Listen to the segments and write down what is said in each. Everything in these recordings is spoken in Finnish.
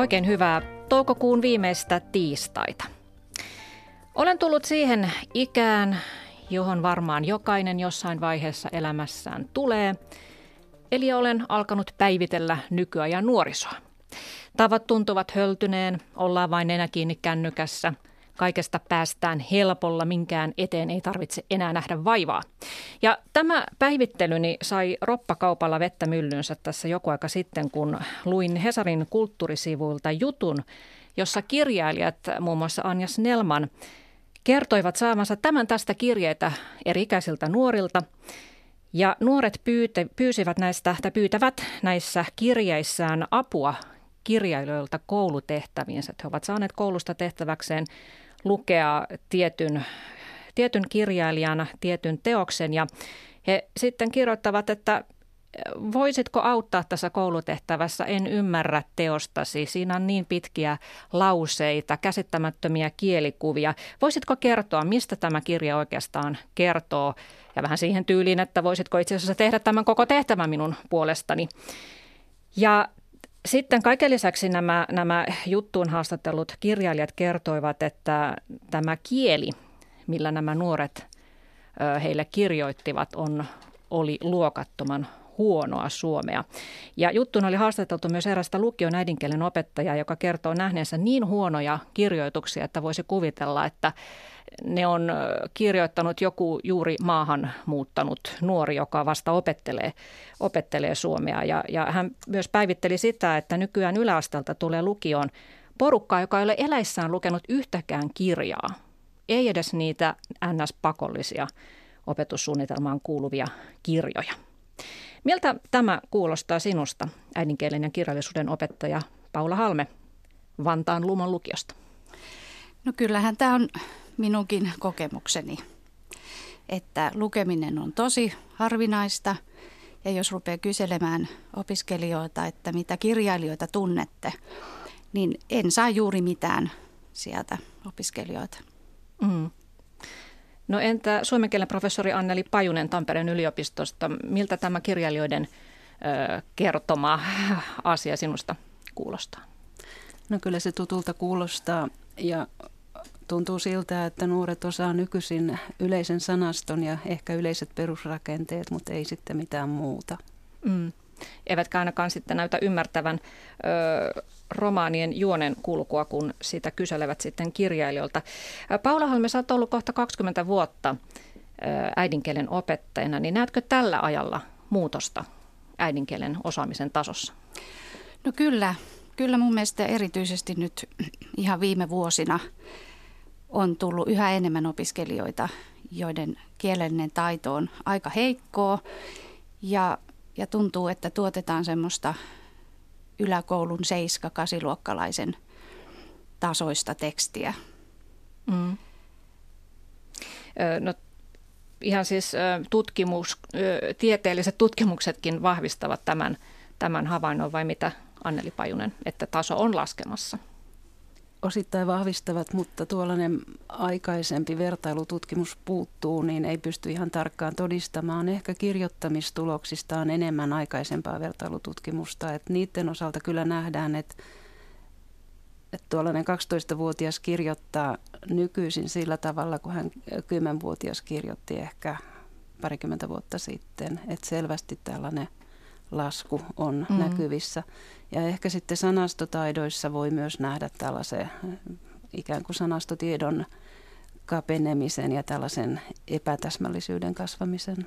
Oikein hyvää toukokuun viimeistä tiistaita. Olen tullut siihen ikään, johon varmaan jokainen jossain vaiheessa elämässään tulee. Eli olen alkanut päivitellä nykyajan nuorisoa. Tavat tuntuvat höltyneen, ollaan vain nenä kiinni kännykässä – Kaikesta päästään helpolla, minkään eteen ei tarvitse enää nähdä vaivaa. Ja tämä päivittelyni sai roppakaupalla vettä myllynsä tässä joku aika sitten, kun luin Hesarin kulttuurisivuilta jutun, jossa kirjailijat, muun muassa Anja Snellman, kertoivat saamansa tämän tästä kirjeitä eri-ikäisiltä nuorilta. Ja nuoret pyyte, pyysivät näistä, tai pyytävät näissä kirjeissään apua kirjailijoilta koulutehtäviinsä. He ovat saaneet koulusta tehtäväkseen lukea tietyn, tietyn kirjailijan tietyn teoksen ja he sitten kirjoittavat, että voisitko auttaa tässä koulutehtävässä, en ymmärrä teostasi, siinä on niin pitkiä lauseita, käsittämättömiä kielikuvia. Voisitko kertoa, mistä tämä kirja oikeastaan kertoo ja vähän siihen tyyliin, että voisitko itse asiassa tehdä tämän koko tehtävän minun puolestani. Ja sitten kaiken lisäksi nämä, nämä juttuun haastattelut kirjailijat kertoivat, että tämä kieli, millä nämä nuoret heille kirjoittivat, on, oli luokattoman huonoa suomea. Ja juttuun oli haastateltu myös erästä lukion äidinkielen opettajaa, joka kertoo nähneensä niin huonoja kirjoituksia, että voisi kuvitella, että ne on kirjoittanut joku juuri maahan muuttanut nuori, joka vasta opettelee, opettelee suomea. Ja, ja hän myös päivitteli sitä, että nykyään yläastelta tulee lukioon porukkaa, joka ei ole eläissään lukenut yhtäkään kirjaa. Ei edes niitä NS-pakollisia opetussuunnitelmaan kuuluvia kirjoja. Miltä tämä kuulostaa sinusta, äidinkielen ja kirjallisuuden opettaja Paula Halme Vantaan Lumon lukiosta? No kyllähän tämä on minunkin kokemukseni, että lukeminen on tosi harvinaista. Ja jos rupeaa kyselemään opiskelijoita, että mitä kirjailijoita tunnette, niin en saa juuri mitään sieltä opiskelijoita. Mm. No entä suomen kielen professori Anneli Pajunen Tampereen yliopistosta, miltä tämä kirjailijoiden ö, kertoma asia sinusta kuulostaa? No kyllä se tutulta kuulostaa ja tuntuu siltä, että nuoret osaa nykyisin yleisen sanaston ja ehkä yleiset perusrakenteet, mutta ei sitten mitään muuta. Mm. Eivätkä ainakaan sitten näytä ymmärtävän ö, romaanien juonen kulkua, kun sitä kyselevät sitten kirjailijoilta. Paula Halme, sä oot ollut kohta 20 vuotta äidinkielen opettajana, niin näetkö tällä ajalla muutosta äidinkielen osaamisen tasossa? No kyllä, kyllä mun mielestä erityisesti nyt ihan viime vuosina – on tullut yhä enemmän opiskelijoita, joiden kielellinen taito on aika heikkoa ja, ja tuntuu, että tuotetaan semmoista yläkoulun 7-8-luokkalaisen tasoista tekstiä. Mm. No ihan siis tutkimus, tieteelliset tutkimuksetkin vahvistavat tämän, tämän havainnon vai mitä Anneli Pajunen, että taso on laskemassa? Osittain vahvistavat, mutta tuollainen aikaisempi vertailututkimus puuttuu, niin ei pysty ihan tarkkaan todistamaan. Ehkä kirjoittamistuloksista on enemmän aikaisempaa vertailututkimusta. Että niiden osalta kyllä nähdään, että, että tuollainen 12-vuotias kirjoittaa nykyisin sillä tavalla, kun hän 10-vuotias kirjoitti ehkä parikymmentä vuotta sitten. Että selvästi tällainen lasku on mm. näkyvissä. Ja ehkä sitten sanastotaidoissa voi myös nähdä tällaisen ikään kuin sanastotiedon kapenemisen ja tällaisen epätäsmällisyyden kasvamisen.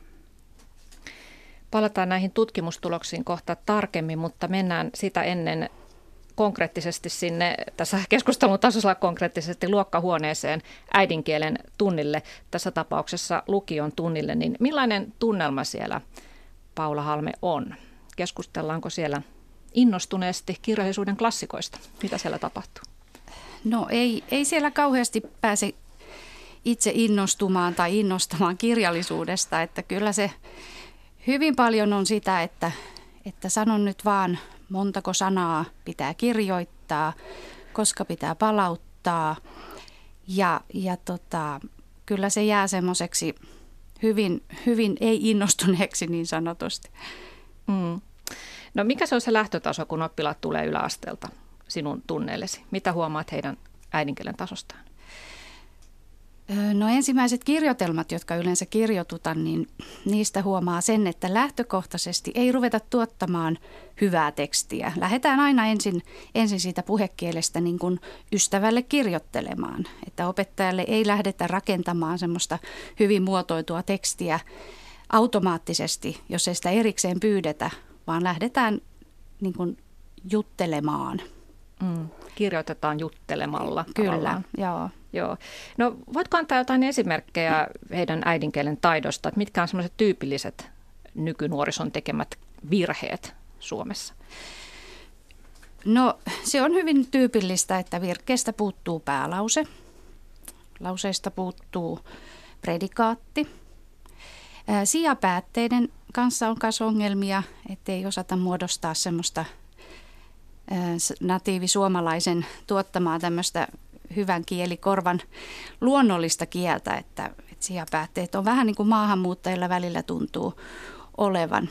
Palataan näihin tutkimustuloksiin kohta tarkemmin, mutta mennään sitä ennen konkreettisesti sinne, tässä keskustelun tasolla konkreettisesti luokkahuoneeseen äidinkielen tunnille, tässä tapauksessa lukion tunnille, niin millainen tunnelma siellä Paula Halme on? Keskustellaanko siellä innostuneesti kirjallisuuden klassikoista? Mitä siellä tapahtuu? No ei, ei siellä kauheasti pääse itse innostumaan tai innostamaan kirjallisuudesta, että kyllä se hyvin paljon on sitä, että, että sanon nyt vaan montako sanaa pitää kirjoittaa, koska pitää palauttaa ja, ja tota, kyllä se jää semmoiseksi hyvin, hyvin ei-innostuneeksi niin sanotusti. Mm. No mikä se on se lähtötaso, kun oppilaat tulee yläasteelta sinun tunneellesi? Mitä huomaat heidän äidinkielen tasostaan? No ensimmäiset kirjoitelmat, jotka yleensä kirjoitutan, niin niistä huomaa sen, että lähtökohtaisesti ei ruveta tuottamaan hyvää tekstiä. Lähdetään aina ensin, ensin siitä puhekielestä niin kuin ystävälle kirjoittelemaan. Että opettajalle ei lähdetä rakentamaan semmoista hyvin muotoitua tekstiä automaattisesti, jos ei sitä erikseen pyydetä, vaan lähdetään niin kuin juttelemaan. Mm, kirjoitetaan juttelemalla. Kyllä, tavallaan. joo. Joo. No voitko antaa jotain esimerkkejä heidän äidinkielen taidosta, että mitkä on semmoiset tyypilliset nykynuorison tekemät virheet Suomessa? No se on hyvin tyypillistä, että virkkeestä puuttuu päälause, lauseista puuttuu predikaatti. Sijapäätteiden kanssa on myös ongelmia, ettei osata muodostaa semmoista natiivisuomalaisen tuottamaa tämmöistä hyvän kielikorvan luonnollista kieltä, että, että sijapäätteet on vähän niin kuin maahanmuuttajilla välillä tuntuu olevan.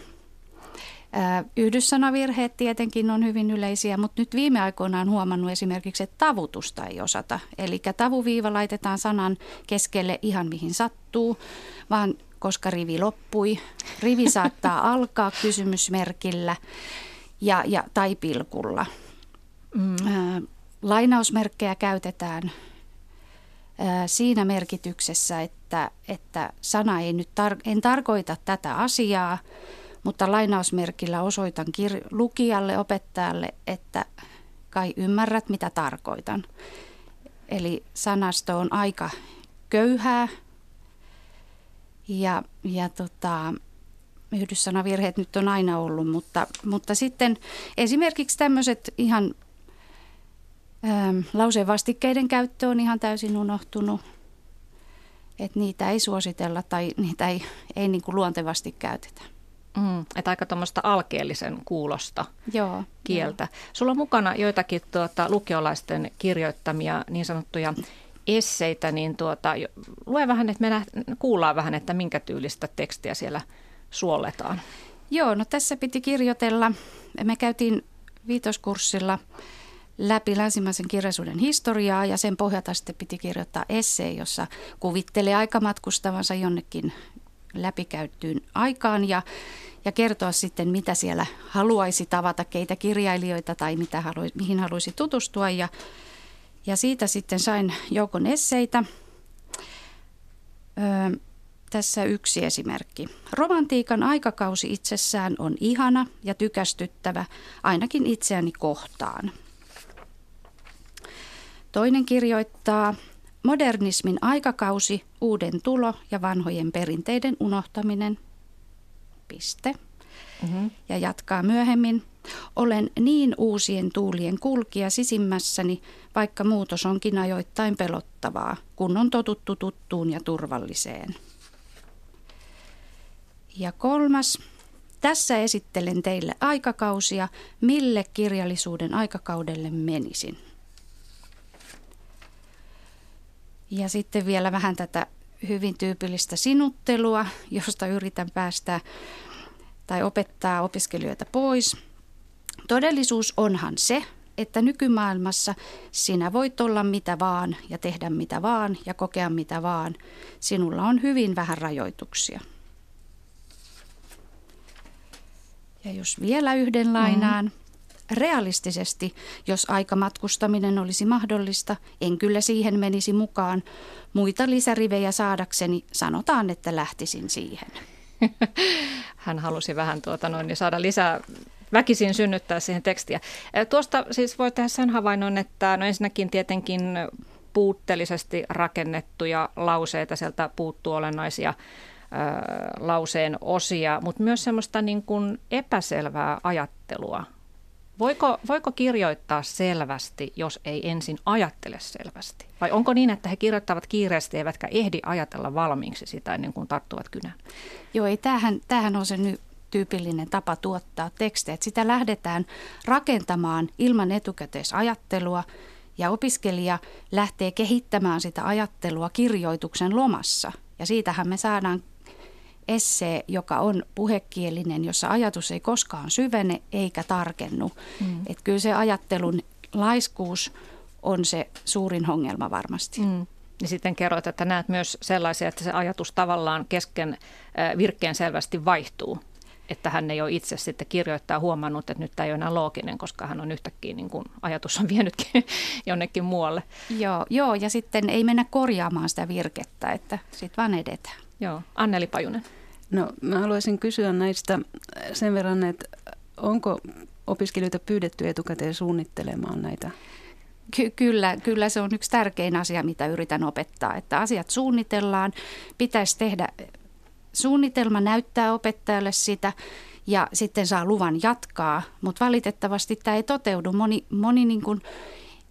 Yhdyssanavirheet tietenkin on hyvin yleisiä, mutta nyt viime aikoina on huomannut esimerkiksi, että tavutusta ei osata. Eli tavuviiva laitetaan sanan keskelle ihan mihin sattuu, vaan koska rivi loppui. Rivi saattaa alkaa kysymysmerkillä ja, ja, tai pilkulla. Mm. Lainausmerkkejä käytetään siinä merkityksessä, että, että sana ei nyt tar- en tarkoita tätä asiaa, mutta lainausmerkillä osoitan kir- lukijalle, opettajalle, että kai ymmärrät, mitä tarkoitan. Eli sanasto on aika köyhää ja, ja tota, yhdyssanavirheet nyt on aina ollut, mutta, mutta sitten esimerkiksi tämmöiset ihan Ähm, lauseen vastikkeiden käyttö on ihan täysin unohtunut. Että niitä ei suositella tai niitä ei, ei niin kuin luontevasti käytetä. Mm, että aika tuommoista alkeellisen kuulosta Joo, kieltä. Joo. Sulla on mukana joitakin tuota, lukiolaisten kirjoittamia niin sanottuja esseitä, niin tuota, lue vähän, että me nä- kuullaan vähän, että minkä tyylistä tekstiä siellä suolletaan. Joo, no tässä piti kirjoitella. Me käytiin viitoskurssilla läpi länsimaisen kirjallisuuden historiaa ja sen pohjalta sitten piti kirjoittaa essee, jossa kuvittelee aikamatkustavansa jonnekin läpikäyttyyn aikaan ja, ja kertoa sitten, mitä siellä haluaisi tavata, keitä kirjailijoita tai mitä haluaisi, mihin haluaisi tutustua. Ja, ja siitä sitten sain joukon esseitä. Öö, tässä yksi esimerkki. Romantiikan aikakausi itsessään on ihana ja tykästyttävä, ainakin itseäni kohtaan – Toinen kirjoittaa modernismin aikakausi, uuden tulo ja vanhojen perinteiden unohtaminen. Piste. Mm-hmm. Ja jatkaa myöhemmin. Olen niin uusien tuulien kulkija sisimmässäni, vaikka muutos onkin ajoittain pelottavaa, kun on totuttu tuttuun ja turvalliseen. Ja kolmas. Tässä esittelen teille aikakausia, mille kirjallisuuden aikakaudelle menisin. Ja sitten vielä vähän tätä hyvin tyypillistä sinuttelua, josta yritän päästä tai opettaa opiskelijoita pois. Todellisuus onhan se, että nykymaailmassa sinä voit olla mitä vaan ja tehdä mitä vaan ja kokea mitä vaan. Sinulla on hyvin vähän rajoituksia. Ja jos vielä yhden lainaan. Mm realistisesti, jos aikamatkustaminen olisi mahdollista, en kyllä siihen menisi mukaan. Muita lisärivejä saadakseni sanotaan, että lähtisin siihen. Hän halusi vähän tuota noin, saada lisää väkisin synnyttää siihen tekstiä. Tuosta siis voi tehdä sen havainnon, että no ensinnäkin tietenkin puutteellisesti rakennettuja lauseita, sieltä puuttuu olennaisia lauseen osia, mutta myös semmoista niin kuin epäselvää ajattelua Voiko, voiko kirjoittaa selvästi, jos ei ensin ajattele selvästi? Vai onko niin, että he kirjoittavat kiireesti eivätkä ehdi ajatella valmiiksi sitä ennen kuin tarttuvat kynään? Joo, ei, tämähän, tämähän on se nyt tyypillinen tapa tuottaa tekstejä. Sitä lähdetään rakentamaan ilman etukäteisajattelua ja opiskelija lähtee kehittämään sitä ajattelua kirjoituksen lomassa. Ja siitähän me saadaan essee, joka on puhekielinen, jossa ajatus ei koskaan syvene eikä tarkennu. Mm. Et kyllä se ajattelun laiskuus on se suurin ongelma varmasti. Mm. Niin sitten kerroit, että näet myös sellaisia, että se ajatus tavallaan kesken virkkeen selvästi vaihtuu. Että hän ei ole itse sitten kirjoittaa huomannut, että nyt tämä ei ole enää looginen, koska hän on yhtäkkiä, niin kuin ajatus on vienytkin jonnekin muualle. Joo, joo, ja sitten ei mennä korjaamaan sitä virkettä, että sitten vaan edetään. Joo, Anneli Pajunen. No mä haluaisin kysyä näistä sen verran, että onko opiskelijoita pyydetty etukäteen suunnittelemaan näitä Ky- kyllä, kyllä se on yksi tärkein asia, mitä yritän opettaa, että asiat suunnitellaan, pitäisi tehdä suunnitelma, näyttää opettajalle sitä ja sitten saa luvan jatkaa, mutta valitettavasti tämä ei toteudu. Moni, moni niin kuin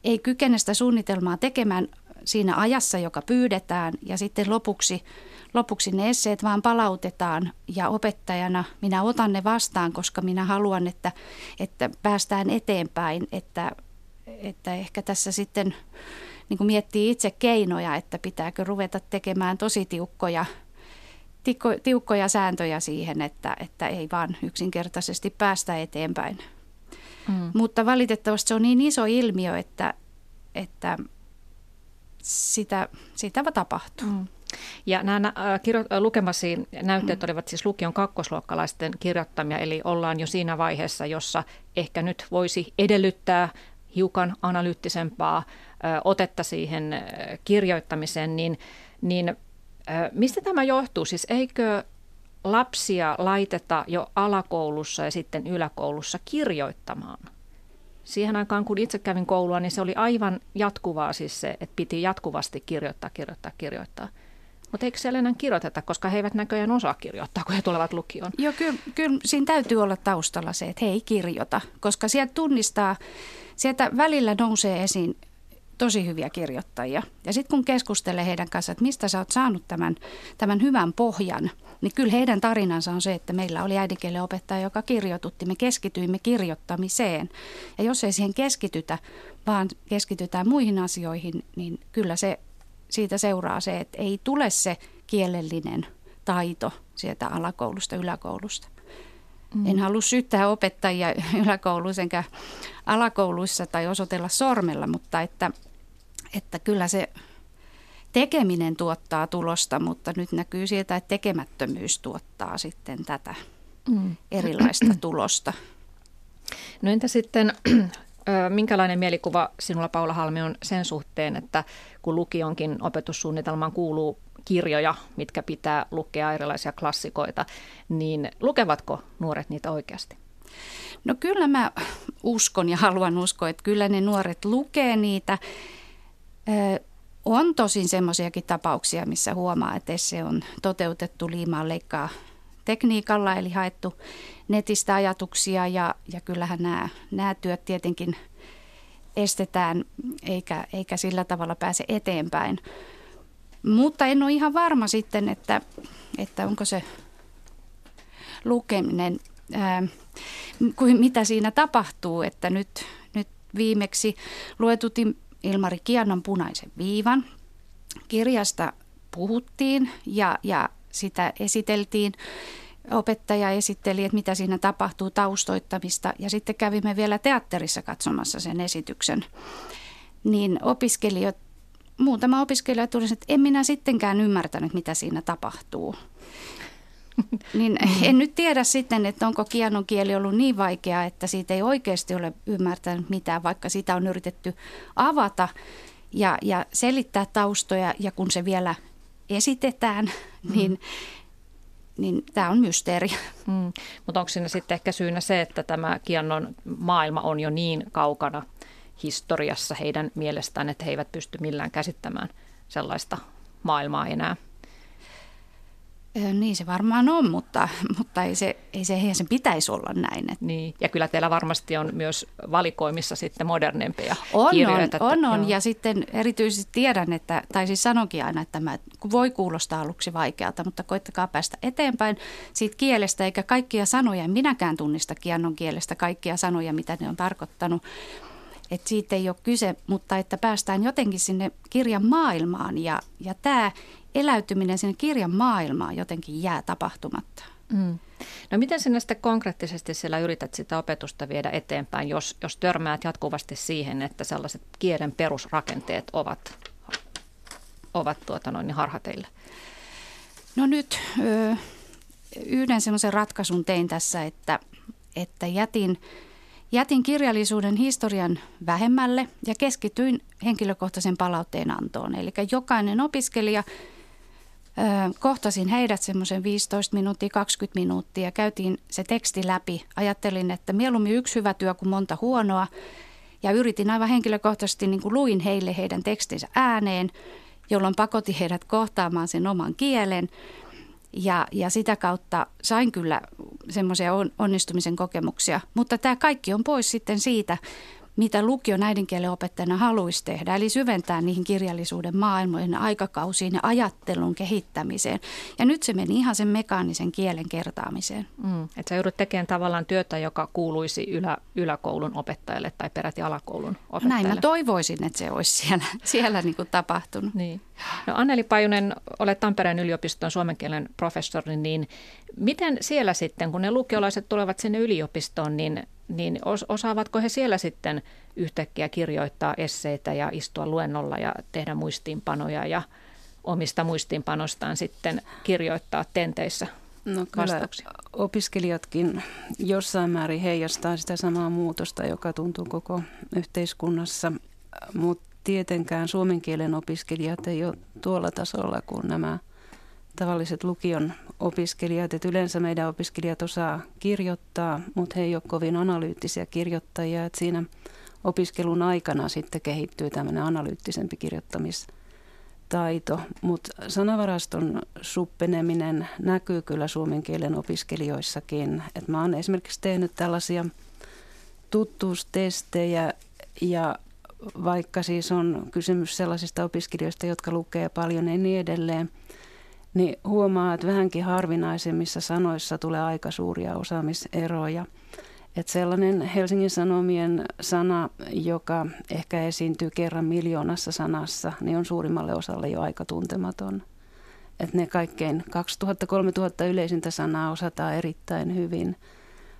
ei kykene sitä suunnitelmaa tekemään siinä ajassa, joka pyydetään ja sitten lopuksi, lopuksi ne esseet vaan palautetaan ja opettajana minä otan ne vastaan, koska minä haluan, että, että päästään eteenpäin, että että ehkä tässä sitten niin kuin miettii itse keinoja, että pitääkö ruveta tekemään tosi tiukkoja, tiukko, tiukkoja sääntöjä siihen, että, että ei vaan yksinkertaisesti päästä eteenpäin. Mm. Mutta valitettavasti se on niin iso ilmiö, että, että sitä, sitä tapahtuu. Mm. Ja nämä äh, kirjo- äh, lukemasi näytteet mm. olivat siis lukion kakkosluokkalaisten kirjoittamia, eli ollaan jo siinä vaiheessa, jossa ehkä nyt voisi edellyttää hiukan analyyttisempaa otetta siihen kirjoittamiseen, niin, niin mistä tämä johtuu? Siis eikö lapsia laiteta jo alakoulussa ja sitten yläkoulussa kirjoittamaan? Siihen aikaan, kun itse kävin koulua, niin se oli aivan jatkuvaa siis se, että piti jatkuvasti kirjoittaa, kirjoittaa, kirjoittaa. Mutta eikö siellä enää kirjoiteta, koska he eivät näköjään osaa kirjoittaa, kun he tulevat lukioon? Joo, kyllä, kyllä siinä täytyy olla taustalla se, että he ei kirjoita, koska sieltä tunnistaa, sieltä välillä nousee esiin tosi hyviä kirjoittajia. Ja sitten kun keskustelee heidän kanssaan, että mistä sä oot saanut tämän, tämän hyvän pohjan, niin kyllä heidän tarinansa on se, että meillä oli äidinkielen opettaja, joka kirjoitutti. Me keskityimme kirjoittamiseen. Ja jos ei siihen keskitytä, vaan keskitytään muihin asioihin, niin kyllä se siitä seuraa se, että ei tule se kielellinen taito sieltä alakoulusta, yläkoulusta. Mm. En halua syyttää opettajia yläkouluissa enkä alakouluissa tai osoitella sormella, mutta että, että kyllä se tekeminen tuottaa tulosta, mutta nyt näkyy sieltä, että tekemättömyys tuottaa sitten tätä mm. erilaista tulosta. No entä sitten Minkälainen mielikuva sinulla Paula Halmi on sen suhteen, että kun lukionkin opetussuunnitelmaan kuuluu kirjoja, mitkä pitää lukea erilaisia klassikoita, niin lukevatko nuoret niitä oikeasti? No kyllä mä uskon ja haluan uskoa, että kyllä ne nuoret lukee niitä. On tosin semmoisiakin tapauksia, missä huomaa, että se on toteutettu liimaan leikkaa tekniikalla, eli haettu netistä ajatuksia ja, ja kyllähän nämä, nämä työt tietenkin estetään eikä, eikä sillä tavalla pääse eteenpäin. Mutta en ole ihan varma sitten, että, että onko se lukeminen, ää, kuin mitä siinä tapahtuu, että nyt, nyt viimeksi luetutin Ilmari Kiannon punaisen viivan. Kirjasta puhuttiin ja, ja sitä esiteltiin. Opettaja esitteli, että mitä siinä tapahtuu, taustoittamista ja sitten kävimme vielä teatterissa katsomassa sen esityksen. Niin opiskelijat, muutama opiskelija tuli, että en minä sittenkään ymmärtänyt, mitä siinä tapahtuu. niin en nyt tiedä sitten, että onko kianon kieli ollut niin vaikea, että siitä ei oikeasti ole ymmärtänyt mitään, vaikka sitä on yritetty avata ja, ja selittää taustoja. Ja kun se vielä esitetään, mm. niin, niin tämä on mysteeri. Mm. Mutta onko siinä sitten ehkä syynä se, että tämä Kiannon maailma on jo niin kaukana historiassa heidän mielestään, että he eivät pysty millään käsittämään sellaista maailmaa enää? Niin se varmaan on, mutta, mutta ei, se, ei se, eihän sen pitäisi olla näin. Että. Niin, ja kyllä teillä varmasti on myös valikoimissa sitten modernempia on, kirjoja. On, on, on. ja sitten erityisesti tiedän, että, tai siis sanonkin aina, että tämä voi kuulostaa aluksi vaikealta, mutta koittakaa päästä eteenpäin siitä kielestä, eikä kaikkia sanoja, minäkään tunnista kiannon kielestä kaikkia sanoja, mitä ne on tarkoittanut. Että siitä ei ole kyse, mutta että päästään jotenkin sinne kirjan maailmaan ja, ja tämä eläytyminen sinne kirjan maailmaan jotenkin jää tapahtumatta. Mm. No miten sinä sitten konkreettisesti siellä yrität sitä opetusta viedä eteenpäin, jos, jos törmäät jatkuvasti siihen, että sellaiset kielen perusrakenteet ovat, ovat tuota noin, niin harhateille? No nyt ö, yhden semmoisen ratkaisun tein tässä, että, että jätin, jätin kirjallisuuden historian vähemmälle ja keskityin henkilökohtaisen palautteen antoon. Eli jokainen opiskelija – kohtasin heidät semmoisen 15 minuuttia, 20 minuuttia. Käytiin se teksti läpi. Ajattelin, että mieluummin yksi hyvä työ kuin monta huonoa. Ja yritin aivan henkilökohtaisesti, niin kuin luin heille heidän tekstinsä ääneen, jolloin pakotti heidät kohtaamaan sen oman kielen. Ja, ja sitä kautta sain kyllä semmoisia onnistumisen kokemuksia. Mutta tämä kaikki on pois sitten siitä, mitä lukio äidinkielen opettajana haluaisi tehdä, eli syventää niihin kirjallisuuden maailmoihin, aikakausiin ja ajattelun kehittämiseen. Ja nyt se meni ihan sen mekaanisen kielen kertaamiseen. Mm, että sä joudut tekemään tavallaan työtä, joka kuuluisi ylä, yläkoulun opettajalle tai peräti alakoulun opettajalle. Näin mä toivoisin, että se olisi siellä, siellä niin kuin tapahtunut. Niin. No Anneli Pajunen, olet Tampereen yliopiston suomen kielen professori, niin miten siellä sitten, kun ne lukiolaiset tulevat sinne yliopistoon, niin niin osaavatko he siellä sitten yhtäkkiä kirjoittaa esseitä ja istua luennolla ja tehdä muistiinpanoja ja omista muistiinpanostaan sitten kirjoittaa tenteissä No kyllä opiskelijatkin jossain määrin heijastaa sitä samaa muutosta, joka tuntuu koko yhteiskunnassa, mutta tietenkään suomen kielen opiskelijat ei ole tuolla tasolla kuin nämä – tavalliset lukion opiskelijat, että yleensä meidän opiskelijat osaa kirjoittaa, mutta he ei ole kovin analyyttisiä kirjoittajia, että siinä opiskelun aikana sitten kehittyy tämmöinen analyyttisempi kirjoittamistaito, mutta sanavaraston suppeneminen näkyy kyllä suomen kielen opiskelijoissakin. Et mä oon esimerkiksi tehnyt tällaisia tuttuustestejä ja vaikka siis on kysymys sellaisista opiskelijoista, jotka lukee paljon ja niin edelleen – niin huomaa, että vähänkin harvinaisemmissa sanoissa tulee aika suuria osaamiseroja. Että sellainen Helsingin Sanomien sana, joka ehkä esiintyy kerran miljoonassa sanassa, niin on suurimmalle osalle jo aika tuntematon. Että ne kaikkein 2000-3000 yleisintä sanaa osataan erittäin hyvin,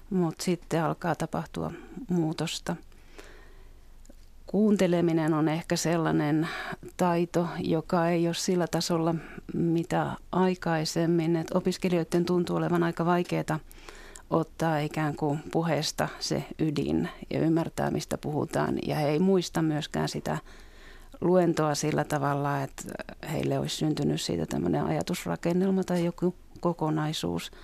mutta sitten alkaa tapahtua muutosta – kuunteleminen on ehkä sellainen taito, joka ei ole sillä tasolla, mitä aikaisemmin. Et opiskelijoiden tuntuu olevan aika vaikeaa ottaa ikään kuin puheesta se ydin ja ymmärtää, mistä puhutaan. Ja he ei muista myöskään sitä luentoa sillä tavalla, että heille olisi syntynyt siitä tämmöinen ajatusrakennelma tai joku kokonaisuus –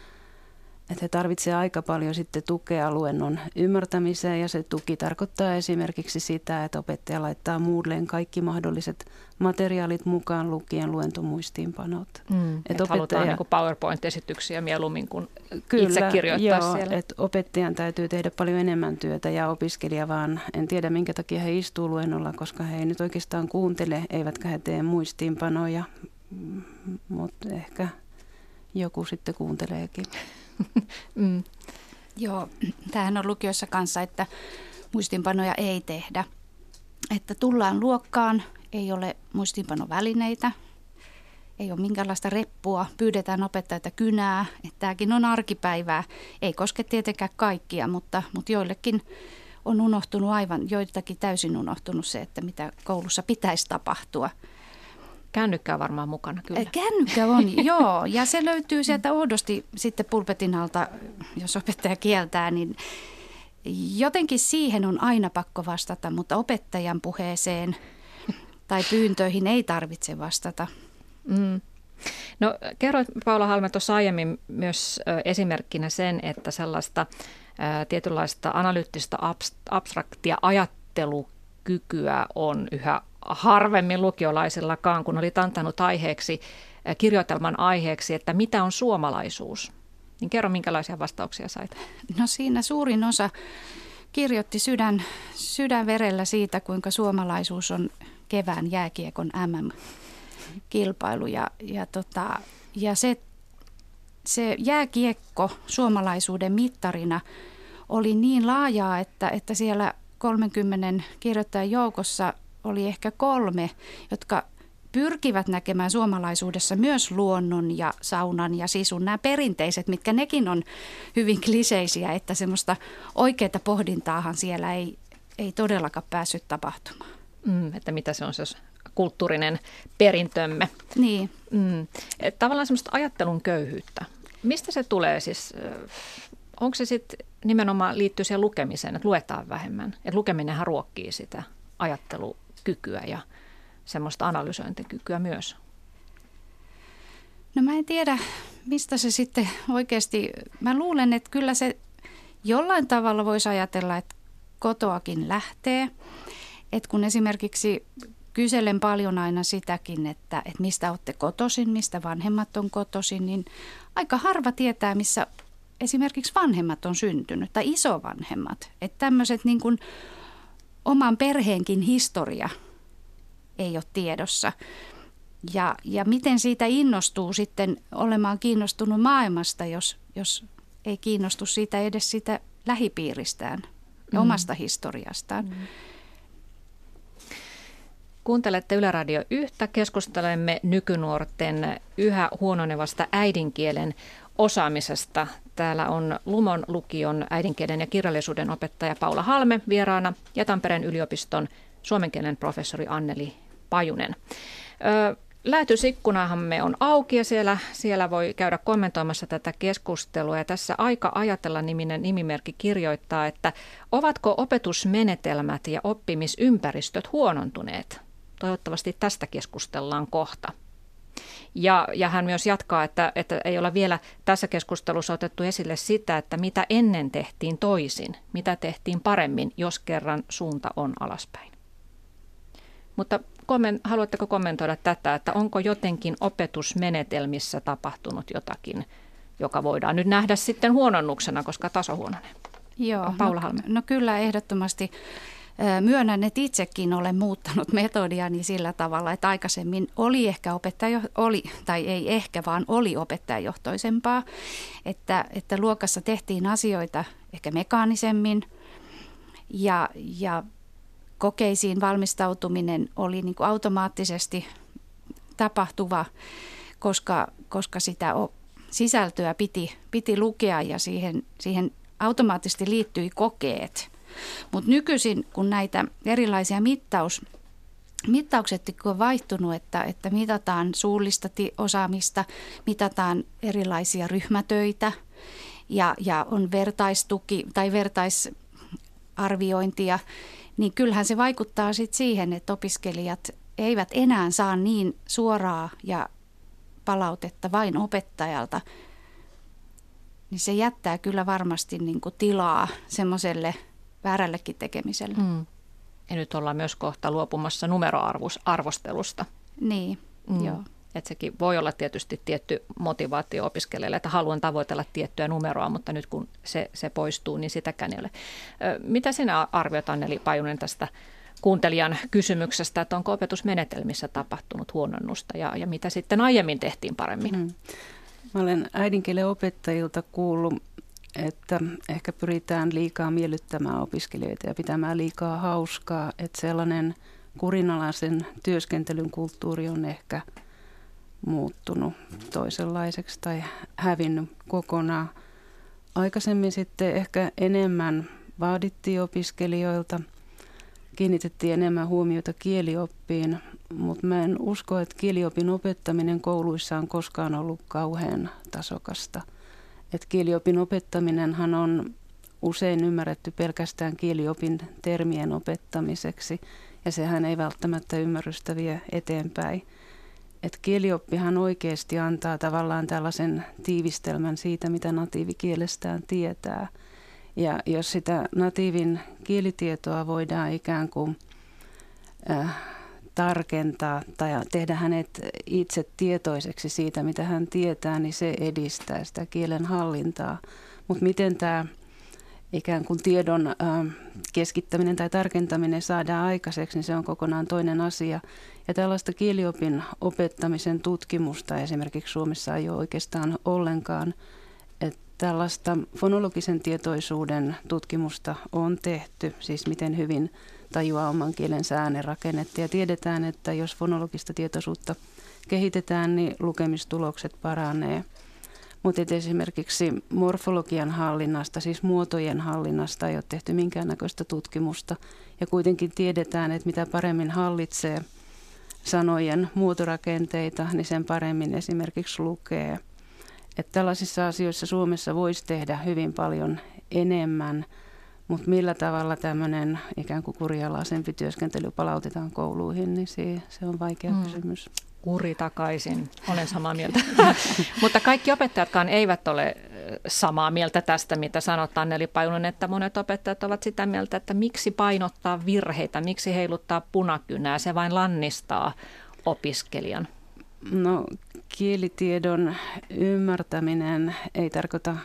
että he tarvitsevat aika paljon sitten tukea luennon ymmärtämiseen ja se tuki tarkoittaa esimerkiksi sitä, että opettaja laittaa Moodleen kaikki mahdolliset materiaalit mukaan lukien luentomuistiinpanot. Mm, että et opettaja... halutaan niin PowerPoint-esityksiä mieluummin kuin Kyllä, itse kirjoittaa joo, siellä. että opettajan täytyy tehdä paljon enemmän työtä ja opiskelija vaan, en tiedä minkä takia he istuu luennolla, koska he ei nyt oikeastaan kuuntele, eivätkä he tee muistiinpanoja, mutta ehkä joku sitten kuunteleekin. mm. Joo, tämähän on lukiossa kanssa, että muistinpanoja ei tehdä. Että tullaan luokkaan, ei ole muistinpanovälineitä, ei ole minkäänlaista reppua, pyydetään opettajata kynää. Että tämäkin on arkipäivää. Ei koske tietenkään kaikkia, mutta, mutta joillekin on unohtunut aivan, joitakin täysin unohtunut se, että mitä koulussa pitäisi tapahtua – Kännykkää varmaan mukana, kyllä. Kännykkä on, joo. Ja se löytyy sieltä oudosti sitten pulpetin alta, jos opettaja kieltää, niin jotenkin siihen on aina pakko vastata, mutta opettajan puheeseen tai pyyntöihin ei tarvitse vastata. Mm. No kerroit Paula Halme tuossa aiemmin myös esimerkkinä sen, että sellaista tietynlaista analyyttistä abstraktia ajattelukykyä on yhä harvemmin lukiolaisillakaan, kun oli antanut aiheeksi, äh, kirjoitelman aiheeksi, että mitä on suomalaisuus. Niin kerro, minkälaisia vastauksia sait? No siinä suurin osa kirjoitti sydän, sydänverellä siitä, kuinka suomalaisuus on kevään jääkiekon MM-kilpailu. Ja, ja, tota, ja se, se jääkiekko suomalaisuuden mittarina oli niin laajaa, että, että siellä 30 kirjoittajan joukossa oli ehkä kolme, jotka pyrkivät näkemään suomalaisuudessa myös luonnon ja saunan ja sisun, nämä perinteiset, mitkä nekin on hyvin kliseisiä, että semmoista oikeaa pohdintaahan siellä ei, ei todellakaan päässyt tapahtumaan. Mm, että mitä se on se kulttuurinen perintömme. Niin. Mm. Tavallaan semmoista ajattelun köyhyyttä. Mistä se tulee siis? Onko se sitten nimenomaan liittyy siihen lukemiseen, että luetaan vähemmän? Että lukeminenhan ruokkii sitä ajattelukykyä ja semmoista analysointikykyä myös. No mä en tiedä, mistä se sitten oikeasti, mä luulen, että kyllä se jollain tavalla voisi ajatella, että kotoakin lähtee. Että kun esimerkiksi kyselen paljon aina sitäkin, että, että mistä olette kotosin, mistä vanhemmat on kotosin, niin aika harva tietää, missä esimerkiksi vanhemmat on syntynyt tai isovanhemmat. Että tämmöiset niin kuin oman perheenkin historia ei ole tiedossa. Ja, ja miten siitä innostuu sitten olemaan kiinnostunut maailmasta, jos, jos ei kiinnostu siitä edes sitä lähipiiristään ja mm. omasta historiastaan. Mm. Kuuntelette Yle Radio yhtä. Keskustelemme nykynuorten yhä huononevasta äidinkielen osaamisesta. Täällä on Lumon lukion äidinkielen ja kirjallisuuden opettaja Paula Halme vieraana ja Tampereen yliopiston suomenkielen professori Anneli Pajunen. Lähetysikkunahamme on auki ja siellä, siellä voi käydä kommentoimassa tätä keskustelua. Ja tässä Aika ajatella niminen nimimerkki kirjoittaa, että ovatko opetusmenetelmät ja oppimisympäristöt huonontuneet? Toivottavasti tästä keskustellaan kohta. Ja, ja hän myös jatkaa, että, että ei ole vielä tässä keskustelussa otettu esille sitä, että mitä ennen tehtiin toisin, mitä tehtiin paremmin, jos kerran suunta on alaspäin. Mutta haluatteko kommentoida tätä, että onko jotenkin opetusmenetelmissä tapahtunut jotakin, joka voidaan nyt nähdä sitten huononnuksena, koska taso huononee? Joo, Paula no, no kyllä ehdottomasti Myönnän, että itsekin olen muuttanut metodiani sillä tavalla, että aikaisemmin oli ehkä opettaja, oli, tai ei ehkä, vaan oli opettajajohtoisempaa, että, että luokassa tehtiin asioita ehkä mekaanisemmin ja, ja kokeisiin valmistautuminen oli niin kuin automaattisesti tapahtuva, koska, koska sitä sisältöä piti, piti lukea ja siihen, siihen automaattisesti liittyi kokeet – mutta nykyisin, kun näitä erilaisia mittaus, mittaukset on vaihtunut, että, että mitataan suullista osaamista, mitataan erilaisia ryhmätöitä ja, ja on vertaistuki tai vertaisarviointia, niin kyllähän se vaikuttaa sit siihen, että opiskelijat eivät enää saa niin suoraa ja palautetta vain opettajalta, niin se jättää kyllä varmasti niin kuin tilaa semmoiselle – väärällekin tekemiselle. Mm. Ja nyt ollaan myös kohta luopumassa numeroarvostelusta. Niin, mm. joo. Että sekin voi olla tietysti tietty motivaatio opiskelijalle, että haluan tavoitella tiettyä numeroa, mutta nyt kun se, se poistuu, niin sitäkään ei ole. Mitä sinä arvioit, Anneli Pajunen, tästä kuuntelijan kysymyksestä, että onko opetusmenetelmissä tapahtunut huononnusta ja, ja mitä sitten aiemmin tehtiin paremmin? Mm. Mä olen äidinkielen opettajilta kuullut että ehkä pyritään liikaa miellyttämään opiskelijoita ja pitämään liikaa hauskaa, että sellainen kurinalaisen työskentelyn kulttuuri on ehkä muuttunut toisenlaiseksi tai hävinnyt kokonaan. Aikaisemmin sitten ehkä enemmän vaadittiin opiskelijoilta, kiinnitettiin enemmän huomiota kielioppiin, mutta mä en usko, että kieliopin opettaminen kouluissa on koskaan ollut kauhean tasokasta – että kieliopin opettaminenhan on usein ymmärretty pelkästään kieliopin termien opettamiseksi, ja sehän ei välttämättä ymmärrystä vie eteenpäin. Et kielioppihan oikeasti antaa tavallaan tällaisen tiivistelmän siitä, mitä natiivikielestään tietää. Ja jos sitä natiivin kielitietoa voidaan ikään kuin äh, tarkentaa tai tehdä hänet itse tietoiseksi siitä, mitä hän tietää, niin se edistää sitä kielen hallintaa. Mutta miten tämä ikään kuin tiedon keskittäminen tai tarkentaminen saadaan aikaiseksi, niin se on kokonaan toinen asia. Ja tällaista kieliopin opettamisen tutkimusta esimerkiksi Suomessa ei ole oikeastaan ollenkaan. Et tällaista fonologisen tietoisuuden tutkimusta on tehty, siis miten hyvin tajuaa oman kielen rakennetta. Ja tiedetään, että jos fonologista tietoisuutta kehitetään, niin lukemistulokset paranee. Mutta esimerkiksi morfologian hallinnasta, siis muotojen hallinnasta ei ole tehty minkäännäköistä tutkimusta. Ja kuitenkin tiedetään, että mitä paremmin hallitsee sanojen muotorakenteita, niin sen paremmin esimerkiksi lukee. Että tällaisissa asioissa Suomessa voisi tehdä hyvin paljon enemmän, mutta millä tavalla tämmöinen ikään kuin kurjalaisempi työskentely palautetaan kouluihin, niin se, se on vaikea mm. kysymys kuri takaisin. Olen samaa mieltä. Mutta kaikki opettajatkaan eivät ole samaa mieltä tästä, mitä sanot Anneli Pajunen, että monet opettajat ovat sitä mieltä, että miksi painottaa virheitä, miksi heiluttaa punakynää, se vain lannistaa opiskelijan. No kielitiedon ymmärtäminen ei tarkoita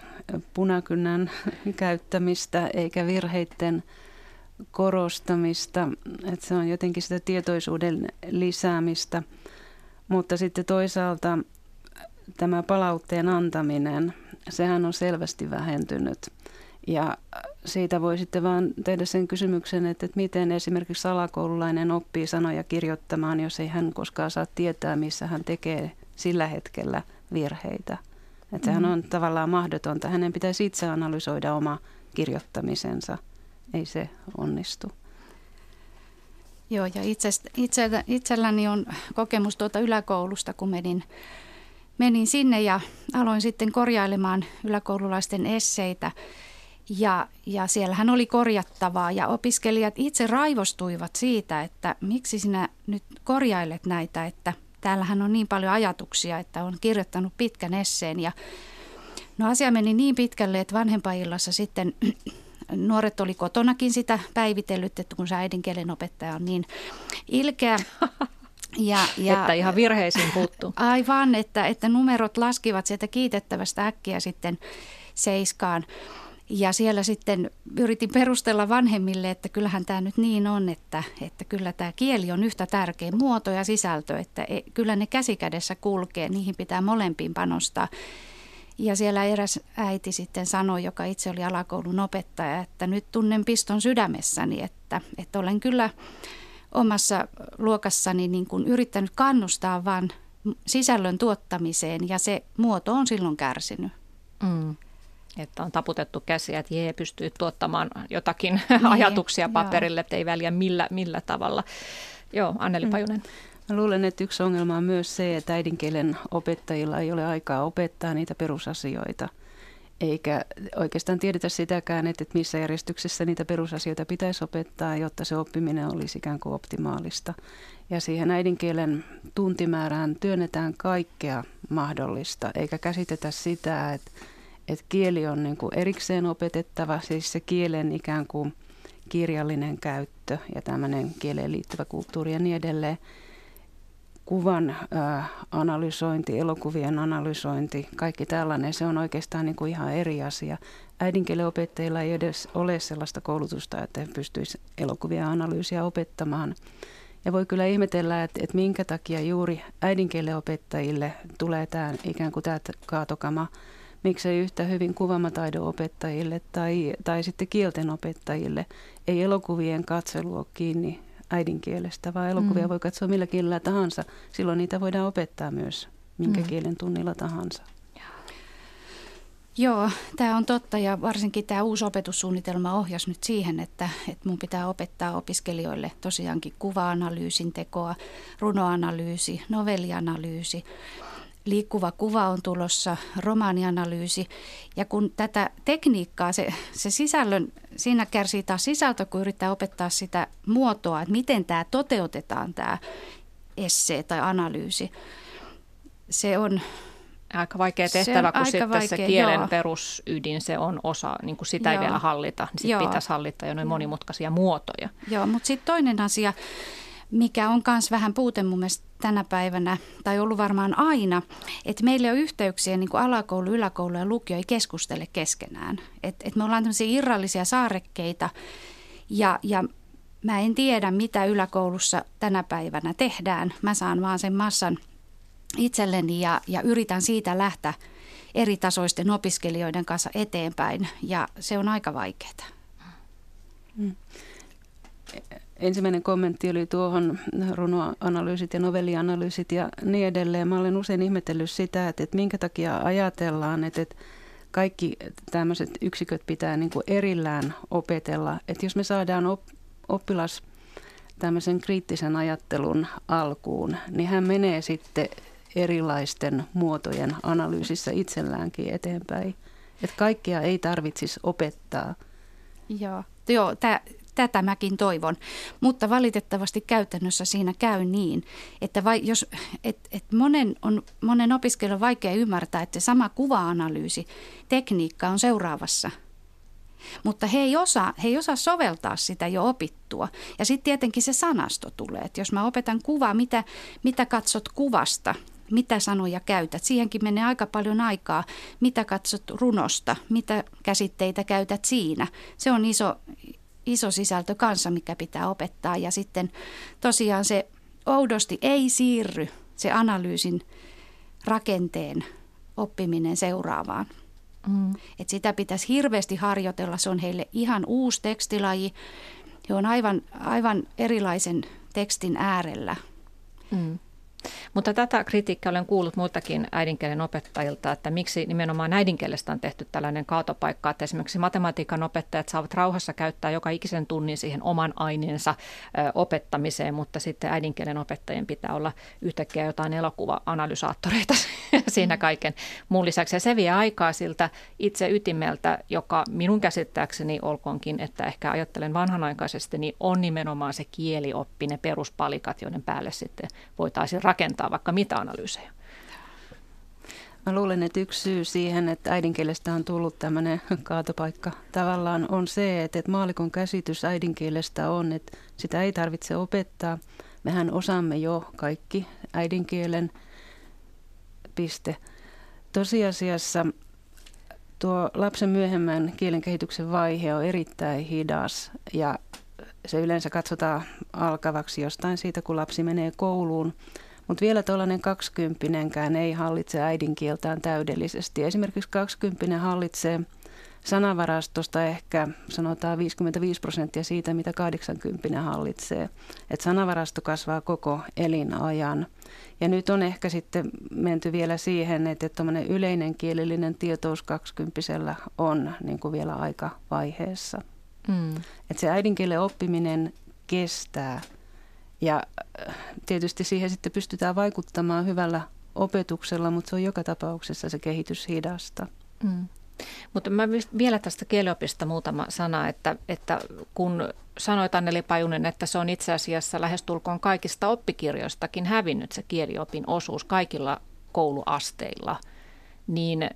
punakynän käyttämistä eikä virheiden korostamista, että se on jotenkin sitä tietoisuuden lisäämistä – mutta sitten toisaalta tämä palautteen antaminen, sehän on selvästi vähentynyt. Ja siitä voi sitten vaan tehdä sen kysymyksen, että, miten esimerkiksi alakoululainen oppii sanoja kirjoittamaan, jos ei hän koskaan saa tietää, missä hän tekee sillä hetkellä virheitä. Että sehän on tavallaan mahdotonta. Hänen pitäisi itse analysoida oma kirjoittamisensa. Ei se onnistu. Joo, ja itse, itse, itselläni on kokemus tuota yläkoulusta, kun menin, menin sinne ja aloin sitten korjailemaan yläkoululaisten esseitä. Ja, ja siellähän oli korjattavaa ja opiskelijat itse raivostuivat siitä, että miksi sinä nyt korjailet näitä, että täällähän on niin paljon ajatuksia, että on kirjoittanut pitkän esseen. Ja no asia meni niin pitkälle, että vanhempaillassa sitten nuoret oli kotonakin sitä päivitellyt, että kun se äidinkielen opettaja on niin ilkeä. Ja, ja, että ihan virheisiin puuttuu. Aivan, että, että numerot laskivat sieltä kiitettävästä äkkiä sitten seiskaan. Ja siellä sitten yritin perustella vanhemmille, että kyllähän tämä nyt niin on, että, että kyllä tämä kieli on yhtä tärkeä muoto ja sisältö, että e, kyllä ne käsikädessä kulkee, niihin pitää molempiin panostaa. Ja siellä eräs äiti sitten sanoi, joka itse oli alakoulun opettaja, että nyt tunnen piston sydämessäni, että, että olen kyllä omassa luokassani niin kuin yrittänyt kannustaa vain sisällön tuottamiseen ja se muoto on silloin kärsinyt. Mm. Että on taputettu käsiä, että jee, pystyy tuottamaan jotakin niin, ajatuksia paperille, että ei väliä millä, millä tavalla. Joo, Anneli mm. Pajunen. Mm. Mä luulen, että yksi ongelma on myös se, että äidinkielen opettajilla ei ole aikaa opettaa niitä perusasioita. Eikä oikeastaan tiedetä sitäkään, että missä järjestyksessä niitä perusasioita pitäisi opettaa, jotta se oppiminen olisi ikään kuin optimaalista. Ja siihen äidinkielen tuntimäärään työnnetään kaikkea mahdollista, eikä käsitetä sitä, että, että kieli on niin kuin erikseen opetettava, siis se kielen ikään kuin kirjallinen käyttö ja tämmöinen kieleen liittyvä kulttuuri ja niin edelleen kuvan äh, analysointi, elokuvien analysointi, kaikki tällainen, se on oikeastaan niin kuin ihan eri asia. Äidinkielen opettajilla ei edes ole sellaista koulutusta, että he pystyisivät elokuvia analyysiä opettamaan. Ja voi kyllä ihmetellä, että, että minkä takia juuri äidinkielen opettajille tulee tämä ikään kuin tämä kaatokama, miksei yhtä hyvin kuvamataidon opettajille tai, tai sitten kielten opettajille. Ei elokuvien katselu ole kiinni äidinkielestä, vaan elokuvia mm. voi katsoa millä kielellä tahansa. Silloin niitä voidaan opettaa myös minkä mm. kielen tunnilla tahansa. Joo, tämä on totta ja varsinkin tämä uusi opetussuunnitelma ohjasi nyt siihen, että, että mun pitää opettaa opiskelijoille tosiaankin kuva-analyysin tekoa, runoanalyysi, novellianalyysi liikkuva kuva on tulossa, romaanianalyysi. Ja kun tätä tekniikkaa, se, se sisällön, siinä kärsii taas sisältö, kun yrittää opettaa sitä muotoa, että miten tämä toteutetaan, tämä essee tai analyysi. Se on aika vaikea tehtävä, kun sitten vaikea, se kielen joo. perusydin, se on osa, niin kuin sitä joo. ei vielä hallita. Niin sitten pitäisi hallita jo noin monimutkaisia muotoja. Joo, mutta sitten toinen asia, mikä on myös vähän puute mun mielestä tänä päivänä, tai ollut varmaan aina, että meillä on yhteyksiä niin kuin alakoulu, yläkoulu ja lukio ei keskustele keskenään. Että et me ollaan tämmöisiä irrallisia saarekkeita, ja, ja mä en tiedä, mitä yläkoulussa tänä päivänä tehdään. Mä saan vaan sen massan itselleni ja, ja yritän siitä lähteä eri tasoisten opiskelijoiden kanssa eteenpäin ja se on aika vaikeaa. Mm. Ensimmäinen kommentti oli tuohon runoanalyysit ja novellianalyysit ja niin edelleen. Mä olen usein ihmetellyt sitä, että, että minkä takia ajatellaan, että, että kaikki tämmöiset yksiköt pitää niin kuin erillään opetella. Että jos me saadaan op, oppilas tämmöisen kriittisen ajattelun alkuun, niin hän menee sitten erilaisten muotojen analyysissä itselläänkin eteenpäin. Että kaikkea ei tarvitsisi opettaa. Joo, Joo tämä Tätä mäkin toivon, mutta valitettavasti käytännössä siinä käy niin, että vai, jos, et, et monen, on, monen opiskelijan vaikea ymmärtää, että sama kuva-analyysi, tekniikka on seuraavassa mutta he ei, osaa, he ei osaa soveltaa sitä jo opittua. Ja sitten tietenkin se sanasto tulee. Että jos mä opetan kuvaa, mitä, mitä katsot kuvasta, mitä sanoja käytät. Siihenkin menee aika paljon aikaa. Mitä katsot runosta, mitä käsitteitä käytät siinä. Se on iso, iso sisältö kanssa, mikä pitää opettaa. Ja sitten tosiaan se oudosti ei siirry se analyysin rakenteen oppiminen seuraavaan. Mm. Et sitä pitäisi hirveästi harjoitella. Se on heille ihan uusi tekstilaji. He on aivan, aivan erilaisen tekstin äärellä. Mm. Mutta tätä kritiikkiä olen kuullut muiltakin äidinkielen opettajilta, että miksi nimenomaan äidinkielestä on tehty tällainen kaatopaikka, että esimerkiksi matematiikan opettajat saavat rauhassa käyttää joka ikisen tunnin siihen oman aineensa opettamiseen, mutta sitten äidinkielen opettajien pitää olla yhtäkkiä jotain elokuva-analysaattoreita siinä kaiken muun lisäksi. Ja se vie aikaa siltä itse ytimeltä, joka minun käsittääkseni olkoonkin, että ehkä ajattelen vanhanaikaisesti, niin on nimenomaan se kielioppi, ne peruspalikat, joiden päälle sitten voitaisiin rakentaa vaikka mitä analyysejä? Mä luulen, että yksi syy siihen, että äidinkielestä on tullut tämmöinen kaatopaikka tavallaan on se, että, maalikon käsitys äidinkielestä on, että sitä ei tarvitse opettaa. Mehän osaamme jo kaikki äidinkielen piste. Tosiasiassa tuo lapsen myöhemmän kielen kehityksen vaihe on erittäin hidas ja se yleensä katsotaan alkavaksi jostain siitä, kun lapsi menee kouluun. Mutta vielä tuollainen kaksikymppinenkään ei hallitse äidinkieltään täydellisesti. Esimerkiksi kaksikymppinen hallitsee sanavarastosta ehkä sanotaan 55 prosenttia siitä, mitä 80 hallitsee. Et sanavarasto kasvaa koko elinajan. Ja nyt on ehkä sitten menty vielä siihen, että tuommoinen yleinen kielellinen tietous kaksikymppisellä on niin kuin vielä aika vaiheessa. Mm. Että se äidinkielen oppiminen kestää – ja äh, tietysti siihen sitten pystytään vaikuttamaan hyvällä opetuksella, mutta se on joka tapauksessa se kehitys hidasta. Mm. Mutta mä vielä tästä kieliopista muutama sana, että, että kun sanoit Anneli Pajunen, että se on itse asiassa lähestulkoon kaikista oppikirjoistakin hävinnyt se kieliopin osuus kaikilla kouluasteilla, niin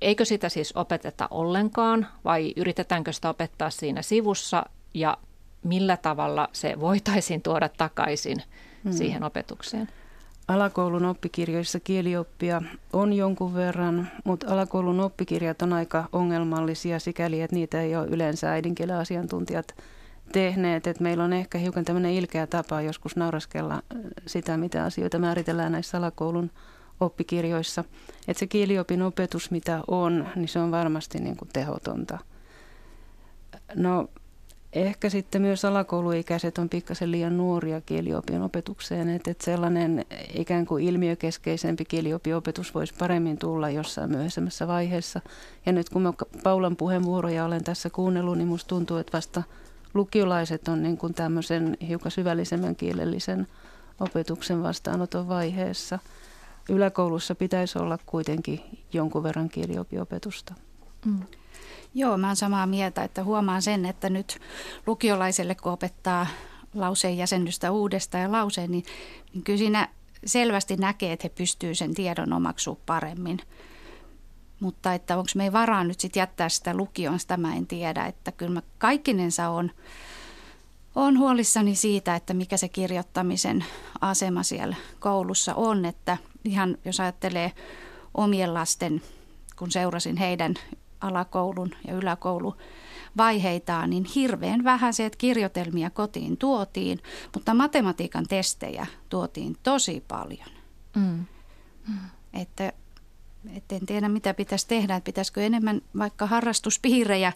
eikö sitä siis opeteta ollenkaan vai yritetäänkö sitä opettaa siinä sivussa ja millä tavalla se voitaisiin tuoda takaisin hmm. siihen opetukseen? Alakoulun oppikirjoissa kielioppia on jonkun verran, mutta alakoulun oppikirjat on aika ongelmallisia sikäli, että niitä ei ole yleensä äidinkielen asiantuntijat tehneet. Et meillä on ehkä hiukan tämmöinen ilkeä tapa joskus nauraskella äh, sitä, mitä asioita määritellään näissä alakoulun oppikirjoissa. Että se kieliopin opetus, mitä on, niin se on varmasti niin kuin tehotonta. No Ehkä sitten myös alakouluikäiset on pikkasen liian nuoria kieliopin opetukseen, että, sellainen ikään kuin ilmiökeskeisempi kieliopiopetus voisi paremmin tulla jossain myöhemmässä vaiheessa. Ja nyt kun mä Paulan puheenvuoroja olen tässä kuunnellut, niin musta tuntuu, että vasta lukiolaiset on niin kuin tämmöisen hiukan syvällisemmän kielellisen opetuksen vastaanoton vaiheessa. Yläkoulussa pitäisi olla kuitenkin jonkun verran kieliopiopetusta. Mm. Joo, mä oon samaa mieltä, että huomaan sen, että nyt lukiolaiselle kun opettaa lauseen jäsennystä uudestaan ja lauseen, niin, niin kyllä siinä selvästi näkee, että he pystyvät sen tiedon omaksua paremmin. Mutta että onko me varaa nyt sitten jättää sitä lukion, sitä mä en tiedä. Että kyllä mä kaikkinensa on, on huolissani siitä, että mikä se kirjoittamisen asema siellä koulussa on. Että ihan jos ajattelee omien lasten, kun seurasin heidän alakoulun ja yläkoulun vaiheitaan, niin hirveän vähän se, että kirjoitelmia kotiin tuotiin, mutta matematiikan testejä tuotiin tosi paljon. Mm. Mm. Että Et en tiedä, mitä pitäisi tehdä. Että pitäisikö enemmän vaikka harrastuspiirejä,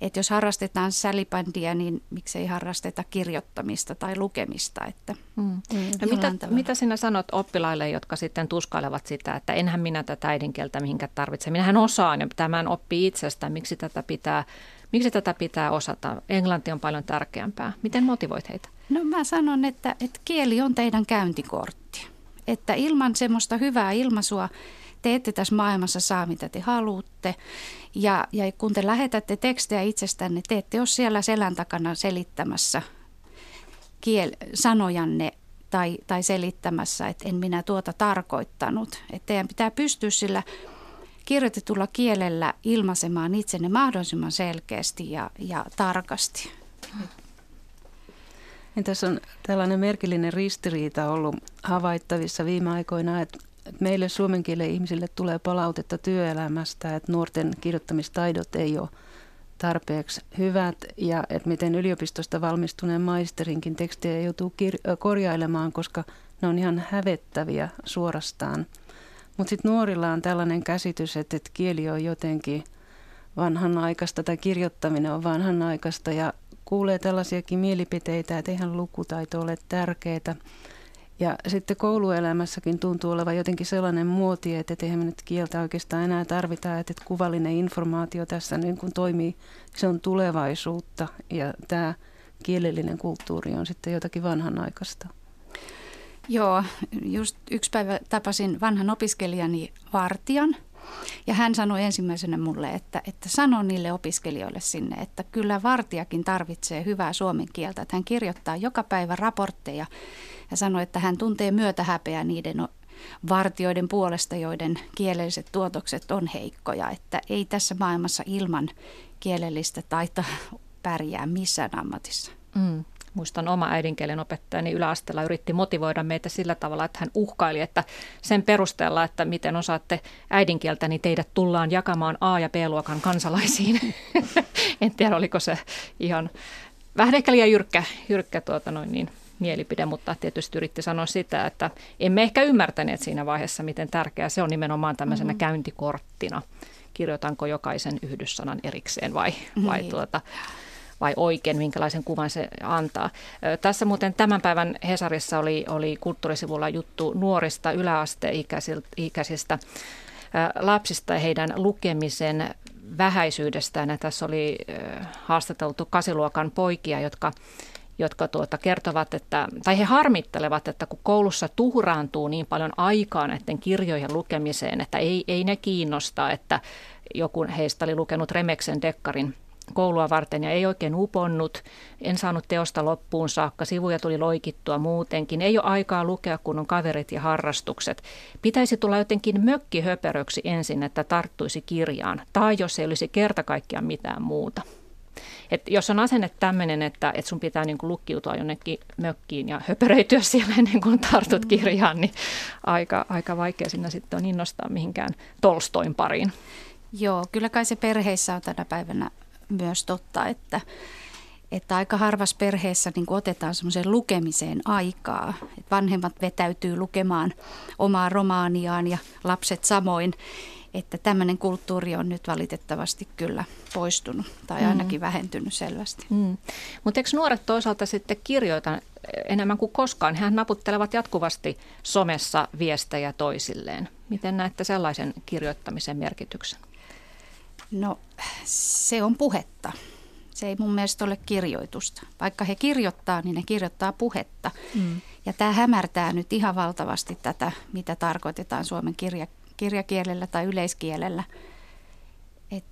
että jos harrastetaan sälibändiä, niin miksei harrasteta kirjoittamista tai lukemista. Että mm. No mitä, mitä sinä sanot oppilaille, jotka sitten tuskailevat sitä, että enhän minä tätä äidinkieltä mihinkä tarvitse. Minähän osaan ja tämän oppii itsestään. Miksi tätä pitää, miksi tätä pitää osata? Englanti on paljon tärkeämpää. Miten motivoit heitä? No mä sanon, että, että kieli on teidän käyntikortti. Että ilman semmoista hyvää ilmaisua te ette tässä maailmassa saa mitä te haluatte. Ja, ja kun te lähetätte tekstejä itsestänne, te ette ole siellä selän takana selittämässä kiel- sanojanne tai, tai selittämässä, että en minä tuota tarkoittanut. Että teidän pitää pystyä sillä kirjoitetulla kielellä ilmaisemaan itsenne mahdollisimman selkeästi ja, ja tarkasti. Niin tässä on tällainen merkillinen ristiriita ollut havaittavissa viime aikoina, että meille suomen kielen ihmisille tulee palautetta työelämästä, että nuorten kirjoittamistaidot ei ole tarpeeksi hyvät ja että miten yliopistosta valmistuneen maisterinkin tekstejä joutuu kir- korjailemaan, koska ne on ihan hävettäviä suorastaan. Mutta sitten nuorilla on tällainen käsitys, että, että kieli on jotenkin vanhanaikaista tai kirjoittaminen on vanhanaikaista ja kuulee tällaisiakin mielipiteitä, että eihän lukutaito ole tärkeää. Ja sitten kouluelämässäkin tuntuu olevan jotenkin sellainen muoti, että eihän me nyt kieltä oikeastaan enää tarvita, että kuvallinen informaatio tässä niin kuin toimii, se on tulevaisuutta ja tämä kielellinen kulttuuri on sitten jotakin vanhanaikaista. Joo, just yksi päivä tapasin vanhan opiskelijani Vartijan ja hän sanoi ensimmäisenä mulle, että, että sano niille opiskelijoille sinne, että kyllä Vartijakin tarvitsee hyvää suomen kieltä. Että hän kirjoittaa joka päivä raportteja ja sanoi, että hän tuntee myötähäpeä niiden vartioiden puolesta, joiden kielelliset tuotokset on heikkoja. Että ei tässä maailmassa ilman kielellistä taita pärjää missään ammatissa. Mm. Muistan oma äidinkielen opettajani yläasteella yritti motivoida meitä sillä tavalla, että hän uhkaili, että sen perusteella, että miten osaatte äidinkieltä, niin teidät tullaan jakamaan A- ja B-luokan kansalaisiin. en tiedä, oliko se ihan vähän ehkä liian jyrkkä, jyrkkä tuota noin niin, mielipide, mutta tietysti yritti sanoa sitä, että emme ehkä ymmärtäneet siinä vaiheessa, miten tärkeää se on nimenomaan tämmöisenä mm-hmm. käyntikorttina. Kirjoitanko jokaisen yhdyssanan erikseen vai, vai niin. tuota, vai oikein, minkälaisen kuvan se antaa. Tässä muuten tämän päivän Hesarissa oli, oli kulttuurisivulla juttu nuorista yläasteikäisistä lapsista ja heidän lukemisen vähäisyydestään. Ja tässä oli haastateltu kasiluokan poikia, jotka jotka tuota kertovat, että, tai he harmittelevat, että kun koulussa tuhraantuu niin paljon aikaa näiden kirjojen lukemiseen, että ei, ei ne kiinnosta, että joku heistä oli lukenut Remeksen dekkarin koulua varten ja ei oikein uponnut. En saanut teosta loppuun saakka, sivuja tuli loikittua muutenkin. Ei ole aikaa lukea, kun on kaverit ja harrastukset. Pitäisi tulla jotenkin mökkihöperöksi ensin, että tarttuisi kirjaan, tai jos ei olisi kerta kaikkiaan mitään muuta. Et jos on asenne tämmöinen, että, että sun pitää niin kuin lukkiutua jonnekin mökkiin ja höperöityä siellä ennen kuin tartut mm. kirjaan, niin aika, aika vaikea sinne sitten on innostaa mihinkään Tolstoin pariin. Joo, kyllä kai se perheissä on tänä päivänä myös totta, että, että aika harvas perheessä niin otetaan semmoiseen lukemiseen aikaa. Että vanhemmat vetäytyy lukemaan omaa romaaniaan ja lapset samoin. Että tämmöinen kulttuuri on nyt valitettavasti kyllä poistunut tai mm. ainakin mm. vähentynyt selvästi. Mm. Mutta eikö nuoret toisaalta sitten kirjoita enemmän kuin koskaan? Hän naputtelevat jatkuvasti somessa viestejä toisilleen. Miten näette sellaisen kirjoittamisen merkityksen? No se on puhetta. Se ei mun mielestä ole kirjoitusta. Vaikka he kirjoittaa, niin ne kirjoittaa puhetta. Mm. Ja tämä hämärtää nyt ihan valtavasti tätä, mitä tarkoitetaan suomen kirja, kirjakielellä tai yleiskielellä. Et,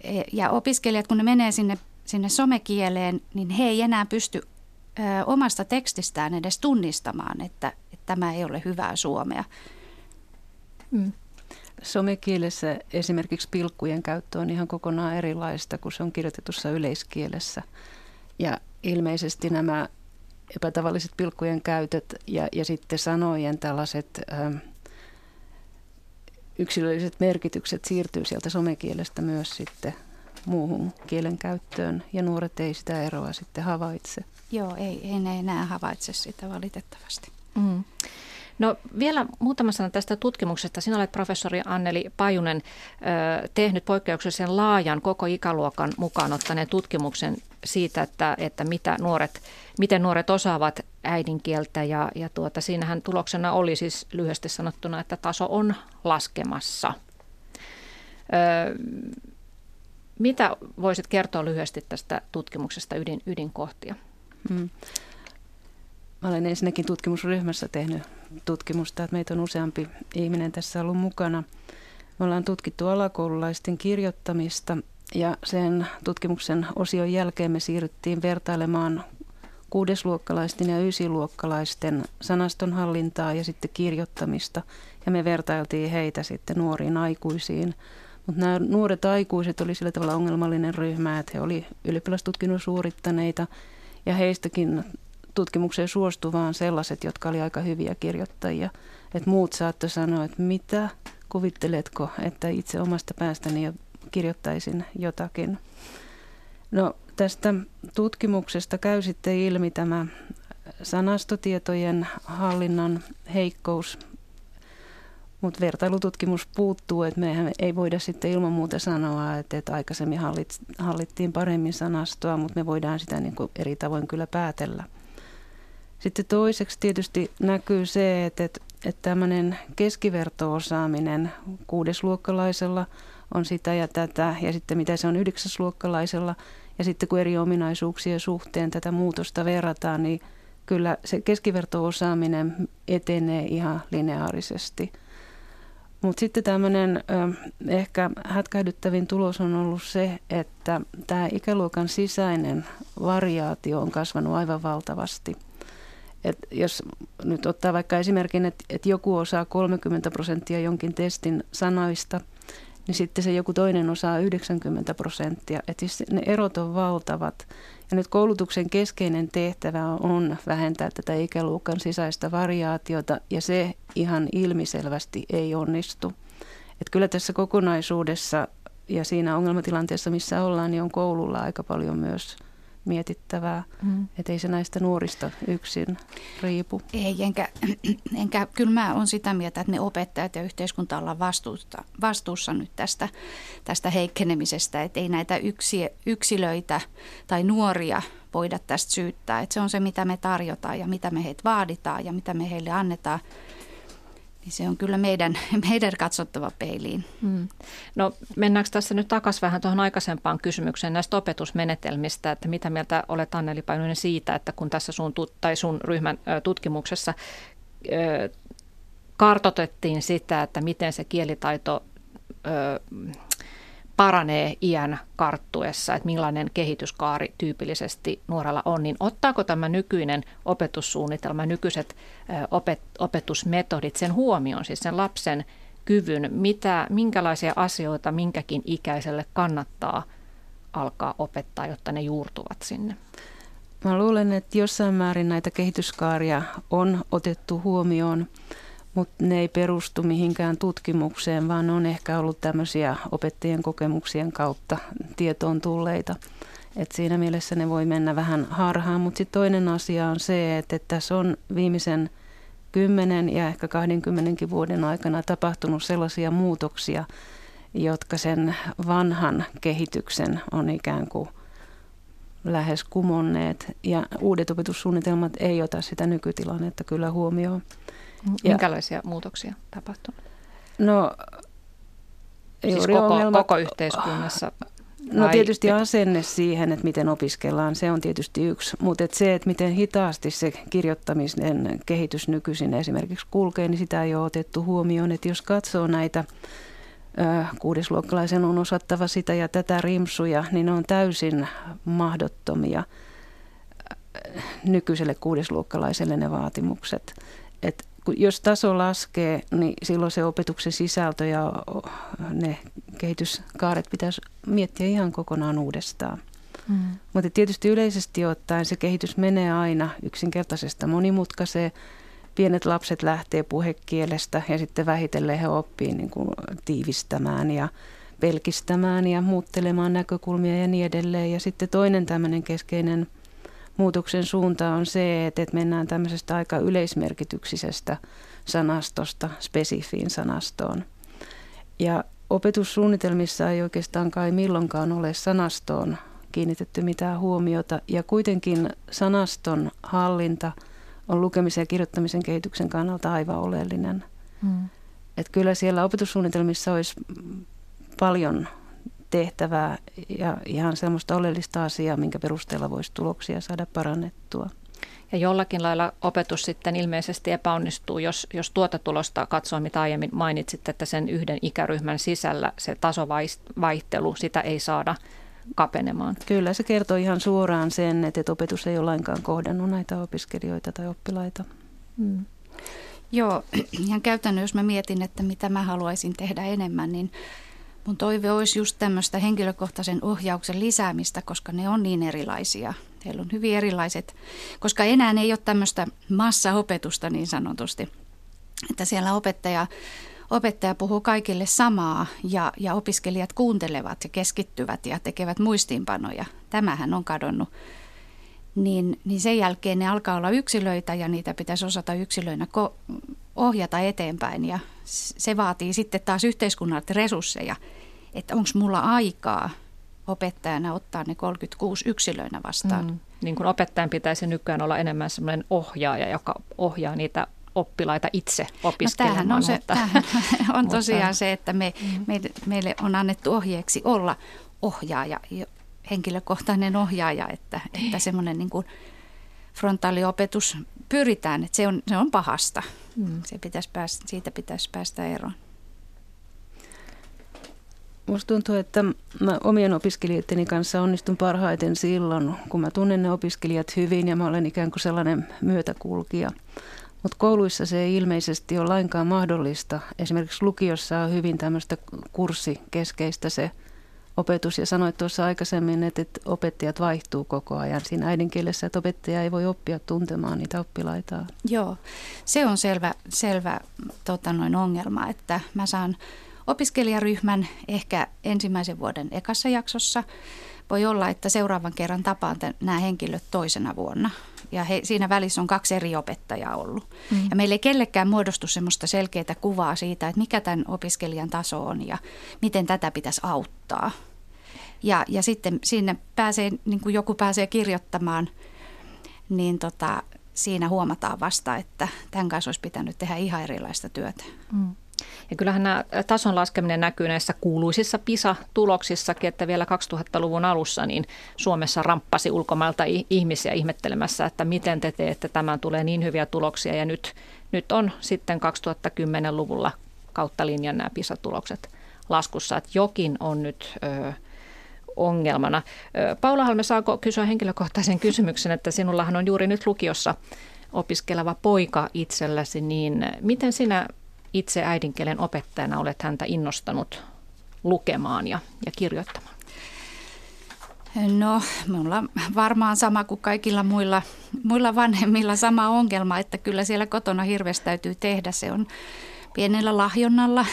e, ja opiskelijat, kun ne menee sinne, sinne somekieleen, niin he ei enää pysty ö, omasta tekstistään edes tunnistamaan, että, että tämä ei ole hyvää suomea. Mm. Somekielessä esimerkiksi pilkkujen käyttö on ihan kokonaan erilaista kuin se on kirjoitetussa yleiskielessä. Ja ilmeisesti nämä epätavalliset pilkkujen käytöt ja, ja sitten sanojen tällaiset ö, yksilölliset merkitykset siirtyy sieltä somekielestä myös sitten muuhun kielen käyttöön ja nuoret ei sitä eroa sitten havaitse. Joo, ei, ei ne enää havaitse sitä valitettavasti. Mm. No vielä muutama sana tästä tutkimuksesta. Sinä olet professori Anneli Pajunen tehnyt poikkeuksellisen laajan koko ikäluokan mukaan ottaneen tutkimuksen siitä, että, että mitä nuoret, miten nuoret osaavat äidinkieltä ja, ja tuota, siinähän tuloksena oli siis lyhyesti sanottuna, että taso on laskemassa. Ö, mitä voisit kertoa lyhyesti tästä tutkimuksesta ydin, ydinkohtia? Hmm. Mä olen ensinnäkin tutkimusryhmässä tehnyt tutkimusta, että meitä on useampi ihminen tässä ollut mukana. Me ollaan tutkittu alakoululaisten kirjoittamista ja sen tutkimuksen osion jälkeen me siirryttiin vertailemaan kuudesluokkalaisten ja ysiluokkalaisten sanastonhallintaa ja sitten kirjoittamista. Ja me vertailtiin heitä sitten nuoriin aikuisiin. Mutta nämä nuoret aikuiset oli sillä tavalla ongelmallinen ryhmä, että he oli ylioppilastutkinnon suorittaneita ja heistäkin tutkimukseen suostuvaan sellaiset, jotka oli aika hyviä kirjoittajia. Et muut saattoi sanoa, että mitä kuvitteletko, että itse omasta päästäni jo kirjoittaisin jotakin. No tästä tutkimuksesta käy sitten ilmi tämä sanastotietojen hallinnan heikkous, mutta vertailututkimus puuttuu, että mehän ei voida sitten ilman muuta sanoa, että, että aikaisemmin hallit, hallittiin paremmin sanastoa, mutta me voidaan sitä niin kuin eri tavoin kyllä päätellä. Sitten toiseksi tietysti näkyy se, että, että, että tämmöinen keskiverto-osaaminen kuudesluokkalaisella on sitä ja tätä, ja sitten mitä se on yhdeksäsluokkalaisella, ja sitten kun eri ominaisuuksien suhteen tätä muutosta verrataan, niin kyllä se keskiverto-osaaminen etenee ihan lineaarisesti. Mutta sitten tämmöinen ehkä hätkähdyttävin tulos on ollut se, että tämä ikäluokan sisäinen variaatio on kasvanut aivan valtavasti – et jos nyt ottaa vaikka esimerkin, että, että joku osaa 30 prosenttia jonkin testin sanoista, niin sitten se joku toinen osaa 90 prosenttia. Että siis ne erot on valtavat. Ja nyt koulutuksen keskeinen tehtävä on vähentää tätä ikäluokan sisäistä variaatiota, ja se ihan ilmiselvästi ei onnistu. Et kyllä tässä kokonaisuudessa ja siinä ongelmatilanteessa, missä ollaan, niin on koululla aika paljon myös – mietittävää, mm. että ei se näistä nuorista yksin riipu. Ei, enkä, enkä kyllä mä olen sitä mieltä, että me opettajat ja yhteiskunta ollaan vastuussa, vastuussa nyt tästä, tästä heikkenemisestä, että ei näitä yksi, yksilöitä tai nuoria voida tästä syyttää. Että se on se, mitä me tarjotaan ja mitä me heitä vaaditaan ja mitä me heille annetaan niin se on kyllä meidän, meidän katsottava peiliin. Hmm. No mennäänkö tässä nyt takaisin vähän tuohon aikaisempaan kysymykseen näistä opetusmenetelmistä, että mitä mieltä olet Anneli Painoinen siitä, että kun tässä sun, tai sun ryhmän tutkimuksessa kartotettiin sitä, että miten se kielitaito paranee iän karttuessa, että millainen kehityskaari tyypillisesti nuorella on, niin ottaako tämä nykyinen opetussuunnitelma, nykyiset opet, opetusmetodit sen huomioon, siis sen lapsen kyvyn, mitä, minkälaisia asioita minkäkin ikäiselle kannattaa alkaa opettaa, jotta ne juurtuvat sinne? Mä luulen, että jossain määrin näitä kehityskaaria on otettu huomioon mutta ne ei perustu mihinkään tutkimukseen, vaan on ehkä ollut tämmöisiä opettajien kokemuksien kautta tietoon tulleita. Et siinä mielessä ne voi mennä vähän harhaan, mutta sitten toinen asia on se, että, että tässä on viimeisen 10 ja ehkä 20 vuoden aikana tapahtunut sellaisia muutoksia, jotka sen vanhan kehityksen on ikään kuin lähes kumonneet. Ja uudet opetussuunnitelmat ei ota sitä nykytilannetta kyllä huomioon. Minkälaisia ja, muutoksia tapahtunut? No, siis koko, ongelma, koko yhteiskunnassa? No tietysti asenne siihen, että miten opiskellaan, se on tietysti yksi. Mutta et se, että miten hitaasti se kirjoittamisen kehitys nykyisin esimerkiksi kulkee, niin sitä ei ole otettu huomioon. Että jos katsoo näitä kuudesluokkalaisen on osattava sitä ja tätä rimsuja, niin ne on täysin mahdottomia nykyiselle kuudesluokkalaiselle ne vaatimukset. Et jos taso laskee, niin silloin se opetuksen sisältö ja ne kehityskaaret pitäisi miettiä ihan kokonaan uudestaan. Mm. Mutta tietysti yleisesti ottaen se kehitys menee aina yksinkertaisesta monimutkaiseen. Pienet lapset lähtee puhekielestä ja sitten vähitellen he oppii niin kuin tiivistämään ja pelkistämään ja muuttelemaan näkökulmia ja niin edelleen. Ja sitten toinen tämmöinen keskeinen muutoksen suunta on se, että, että mennään tämmöisestä aika yleismerkityksisestä sanastosta spesifiin sanastoon. Ja opetussuunnitelmissa ei oikeastaan kai milloinkaan ole sanastoon kiinnitetty mitään huomiota. Ja kuitenkin sanaston hallinta on lukemisen ja kirjoittamisen kehityksen kannalta aivan oleellinen. Mm. Et kyllä siellä opetussuunnitelmissa olisi paljon tehtävää ja ihan semmoista oleellista asiaa, minkä perusteella voisi tuloksia saada parannettua. Ja jollakin lailla opetus sitten ilmeisesti epäonnistuu, jos, jos tuota tulosta katsoo, mitä aiemmin mainitsit, että sen yhden ikäryhmän sisällä se tasovaihtelu, sitä ei saada kapenemaan. Kyllä, se kertoo ihan suoraan sen, että opetus ei ole lainkaan kohdannut näitä opiskelijoita tai oppilaita. Hmm. Joo, ihan käytännön, jos mä mietin, että mitä mä haluaisin tehdä enemmän, niin mun toive olisi just tämmöistä henkilökohtaisen ohjauksen lisäämistä, koska ne on niin erilaisia. Heillä on hyvin erilaiset, koska enää ei ole tämmöistä massaopetusta niin sanotusti, että siellä opettaja, opettaja puhuu kaikille samaa ja, ja opiskelijat kuuntelevat ja keskittyvät ja tekevät muistiinpanoja. Tämähän on kadonnut niin, niin sen jälkeen ne alkaa olla yksilöitä ja niitä pitäisi osata yksilöinä ko- ohjata eteenpäin. Ja se vaatii sitten taas yhteiskunnalta resursseja, että onko mulla aikaa opettajana ottaa ne 36 yksilöinä vastaan. Mm. Niin kuin opettajan pitäisi nykyään olla enemmän sellainen ohjaaja, joka ohjaa niitä oppilaita itse opiskelemaan. No, on, se, mutta, on tosiaan mutta, se, että me, mm. meille, meille on annettu ohjeeksi olla ohjaaja, henkilökohtainen ohjaaja, että, että semmoinen niin kuin frontaaliopetus pyritään, että se on, se on pahasta. Mm. Se pitäisi päästä, siitä pitäisi päästä eroon. Musta tuntuu, että mä omien opiskelijoideni kanssa onnistun parhaiten silloin, kun mä tunnen ne opiskelijat hyvin ja mä olen ikään kuin sellainen myötäkulkija. Mutta kouluissa se ei ilmeisesti ole lainkaan mahdollista. Esimerkiksi lukiossa on hyvin tämmöistä kurssikeskeistä se opetus ja sanoit tuossa aikaisemmin, että, että opettajat vaihtuu koko ajan siinä äidinkielessä, että opettaja ei voi oppia tuntemaan niitä oppilaitaan. Joo, se on selvä, selvä tota noin ongelma, että mä saan opiskelijaryhmän ehkä ensimmäisen vuoden ekassa jaksossa. Voi olla, että seuraavan kerran tapaan nämä henkilöt toisena vuonna. Ja he, siinä välissä on kaksi eri opettajaa ollut. Mm. Ja meillä ei kellekään muodostu semmoista selkeää kuvaa siitä, että mikä tämän opiskelijan taso on ja miten tätä pitäisi auttaa. Ja, ja sitten sinne pääsee, niin kuin joku pääsee kirjoittamaan, niin tota, siinä huomataan vasta, että tämän kanssa olisi pitänyt tehdä ihan erilaista työtä. Mm. Ja kyllähän nämä tason laskeminen näkyy näissä kuuluisissa PISA-tuloksissakin, että vielä 2000-luvun alussa niin Suomessa ramppasi ulkomailta ihmisiä ihmettelemässä, että miten te teette tämän, tulee niin hyviä tuloksia. Ja nyt, nyt on sitten 2010-luvulla kautta linjan nämä PISA-tulokset laskussa, että jokin on nyt... Ö, ongelmana. Paula Halme, saako kysyä henkilökohtaisen kysymyksen, että sinullahan on juuri nyt lukiossa opiskeleva poika itselläsi, niin miten sinä itse äidinkielen opettajana olet häntä innostanut lukemaan ja, ja kirjoittamaan? No, minulla varmaan sama kuin kaikilla muilla, muilla vanhemmilla sama ongelma, että kyllä siellä kotona hirveästi täytyy tehdä. Se on pienellä lahjonnalla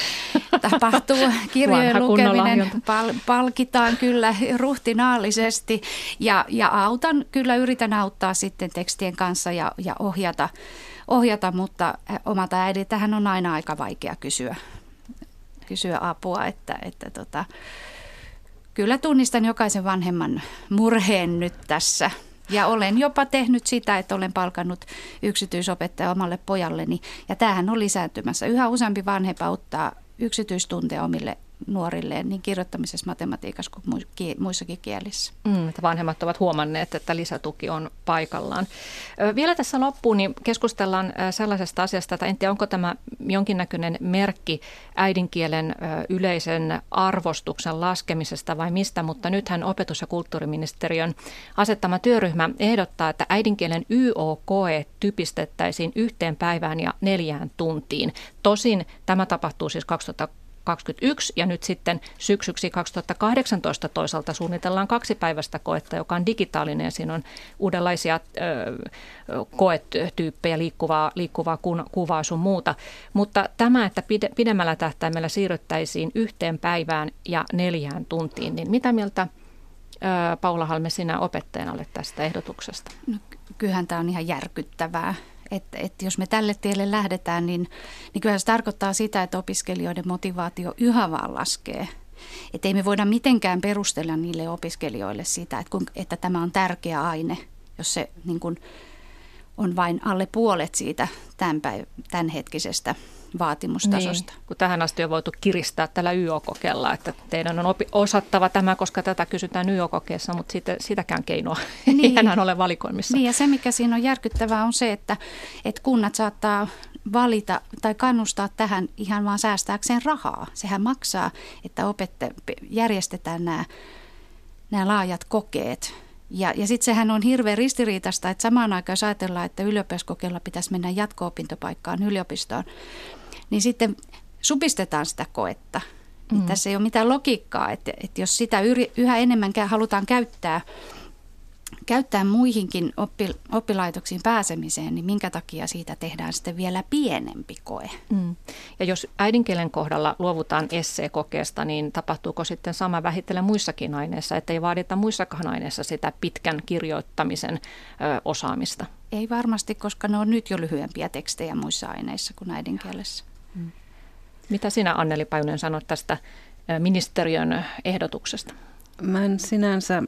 tapahtuu. Kirjojen lukeminen pal- palkitaan kyllä ruhtinaallisesti ja, ja autan, kyllä yritän auttaa sitten tekstien kanssa ja, ja ohjata ohjata, mutta omalta äidiltähän on aina aika vaikea kysyä, kysyä apua, että, että tota, kyllä tunnistan jokaisen vanhemman murheen nyt tässä. Ja olen jopa tehnyt sitä, että olen palkannut yksityisopettaja omalle pojalleni. Ja tämähän on lisääntymässä. Yhä useampi vanhempa ottaa yksityistunteja omille nuorilleen niin kirjoittamisessa, matematiikassa kuin muissakin kielissä. Mm, että vanhemmat ovat huomanneet, että lisätuki on paikallaan. Vielä tässä loppuun niin keskustellaan sellaisesta asiasta, että en tiedä, onko tämä jonkinnäköinen merkki äidinkielen yleisen arvostuksen laskemisesta vai mistä, mutta nythän opetus- ja kulttuuriministeriön asettama työryhmä ehdottaa, että äidinkielen YO-koe typistettäisiin yhteen päivään ja neljään tuntiin. Tosin tämä tapahtuu siis 2000 2021 ja nyt sitten syksyksi 2018 toisaalta suunnitellaan kaksi päivästä koetta, joka on digitaalinen ja siinä on uudenlaisia ö, koetyyppejä, liikkuvaa, liikkuvaa kuvaa sun muuta. Mutta tämä, että pidemmällä tähtäimellä siirryttäisiin yhteen päivään ja neljään tuntiin, niin mitä mieltä Paula Halme, sinä opettajana olet tästä ehdotuksesta? No, kyllähän tämä on ihan järkyttävää. Että, että jos me tälle tielle lähdetään, niin, niin kyllä se tarkoittaa sitä, että opiskelijoiden motivaatio yhä vaan laskee. Että ei me voida mitenkään perustella niille opiskelijoille sitä, että, kun, että tämä on tärkeä aine, jos se niin kuin, on vain alle puolet siitä tämän päiv- tämänhetkisestä vaatimustasosta. Niin, kun tähän asti on voitu kiristää tällä YO-kokeella, että teidän on opi- osattava tämä, koska tätä kysytään YO-kokeessa, mutta siitä, sitäkään keinoa niin. ei enää ole valikoimissa. Niin ja se, mikä siinä on järkyttävää, on se, että, että kunnat saattaa valita tai kannustaa tähän ihan vaan säästääkseen rahaa. Sehän maksaa, että opette, järjestetään nämä, nämä laajat kokeet ja, ja sitten sehän on hirveän ristiriitasta, että samaan aikaan jos ajatellaan, että ylioppilaskokeella pitäisi mennä jatko-opintopaikkaan yliopistoon, niin sitten supistetaan sitä koetta. Mm. Tässä ei ole mitään logiikkaa, että, että jos sitä yhä enemmän halutaan käyttää – käyttää muihinkin oppi, oppilaitoksiin pääsemiseen, niin minkä takia siitä tehdään sitten vielä pienempi koe? Mm. Ja jos äidinkielen kohdalla luovutaan esseekokeesta, niin tapahtuuko sitten sama vähittelen muissakin aineissa, että ei vaadita muissakaan aineissa sitä pitkän kirjoittamisen ö, osaamista? Ei varmasti, koska ne on nyt jo lyhyempiä tekstejä muissa aineissa kuin äidinkielessä. Mitä sinä Anneli Pajunen sanot tästä ministeriön ehdotuksesta? Mä en sinänsä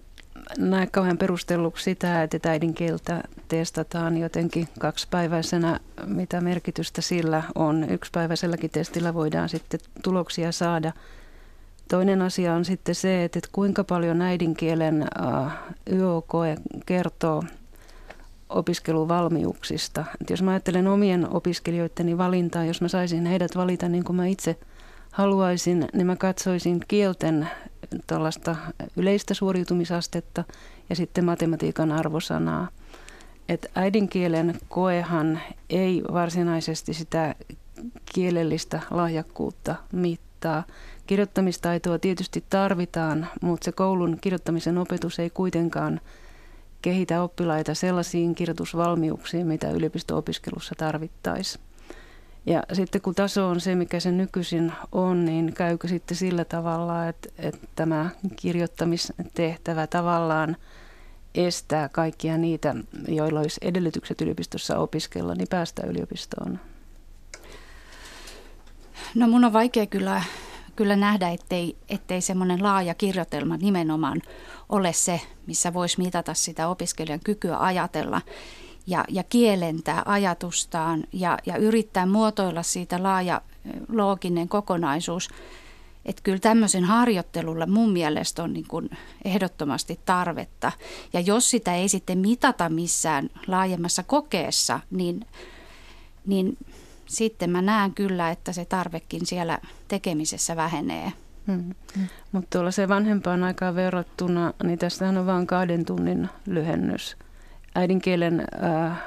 näe kauhean perustelluksi sitä, että äidinkieltä testataan jotenkin kaksipäiväisenä, mitä merkitystä sillä on. Yksipäiväiselläkin testillä voidaan sitten tuloksia saada. Toinen asia on sitten se, että kuinka paljon äidinkielen YOKE kertoo opiskeluvalmiuksista. Että jos mä ajattelen omien opiskelijoideni valintaa, jos mä saisin heidät valita niin kuin mä itse haluaisin, niin mä katsoisin kielten yleistä suoriutumisastetta ja sitten matematiikan arvosanaa. Et äidinkielen koehan ei varsinaisesti sitä kielellistä lahjakkuutta mittaa. Kirjoittamistaitoa tietysti tarvitaan, mutta se koulun kirjoittamisen opetus ei kuitenkaan kehitä oppilaita sellaisiin kirjoitusvalmiuksiin, mitä yliopisto-opiskelussa tarvittaisiin. Ja sitten kun taso on se, mikä se nykyisin on, niin käykö sitten sillä tavalla, että, että tämä kirjoittamistehtävä tavallaan estää kaikkia niitä, joilla olisi edellytykset yliopistossa opiskella, niin päästä yliopistoon? No mun on vaikea kyllä, kyllä nähdä, ettei, ettei semmoinen laaja kirjoitelma nimenomaan ole se, missä voisi mitata sitä opiskelijan kykyä ajatella ja, ja kielentää ajatustaan ja, ja yrittää muotoilla siitä laaja looginen kokonaisuus. Että kyllä tämmöisen harjoittelulle mun mielestä on niin kuin ehdottomasti tarvetta. Ja jos sitä ei sitten mitata missään laajemmassa kokeessa, niin, niin sitten mä näen kyllä, että se tarvekin siellä tekemisessä vähenee. Hmm. Mutta tuolla se vanhempaan aikaan verrattuna, niin tästähän on vain kahden tunnin lyhennys äidinkielen äh,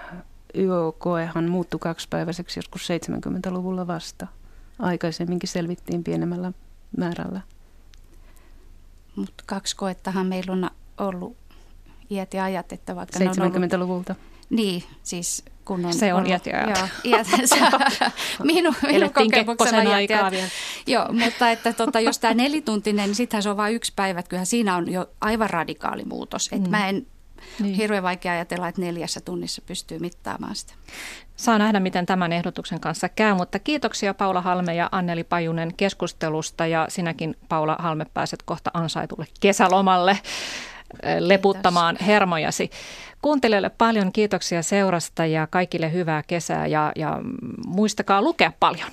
YO-koehan muuttui kaksipäiväiseksi joskus 70-luvulla vasta. Aikaisemminkin selvittiin pienemmällä määrällä. Mutta kaksi koettahan meillä on ollut iät ja ajat, että vaikka 70-luvulta. Ollut, niin, siis kun on Se on iät ja. Joo, iät, minun, minun kokemuksena aikaa vielä. Joo, mutta että tota, jos tämä nelituntinen, niin sittenhän se on vain yksi päivä. Kyllähän siinä on jo aivan radikaali muutos. Mm. Et mä en niin. Hirveän vaikea ajatella, että neljässä tunnissa pystyy mittaamaan sitä. Saa nähdä, miten tämän ehdotuksen kanssa käy, mutta kiitoksia Paula Halme ja Anneli Pajunen keskustelusta ja sinäkin Paula Halme pääset kohta ansaitulle kesälomalle leputtamaan Kiitos. hermojasi. Kuuntelijoille paljon kiitoksia seurasta ja kaikille hyvää kesää ja, ja muistakaa lukea paljon.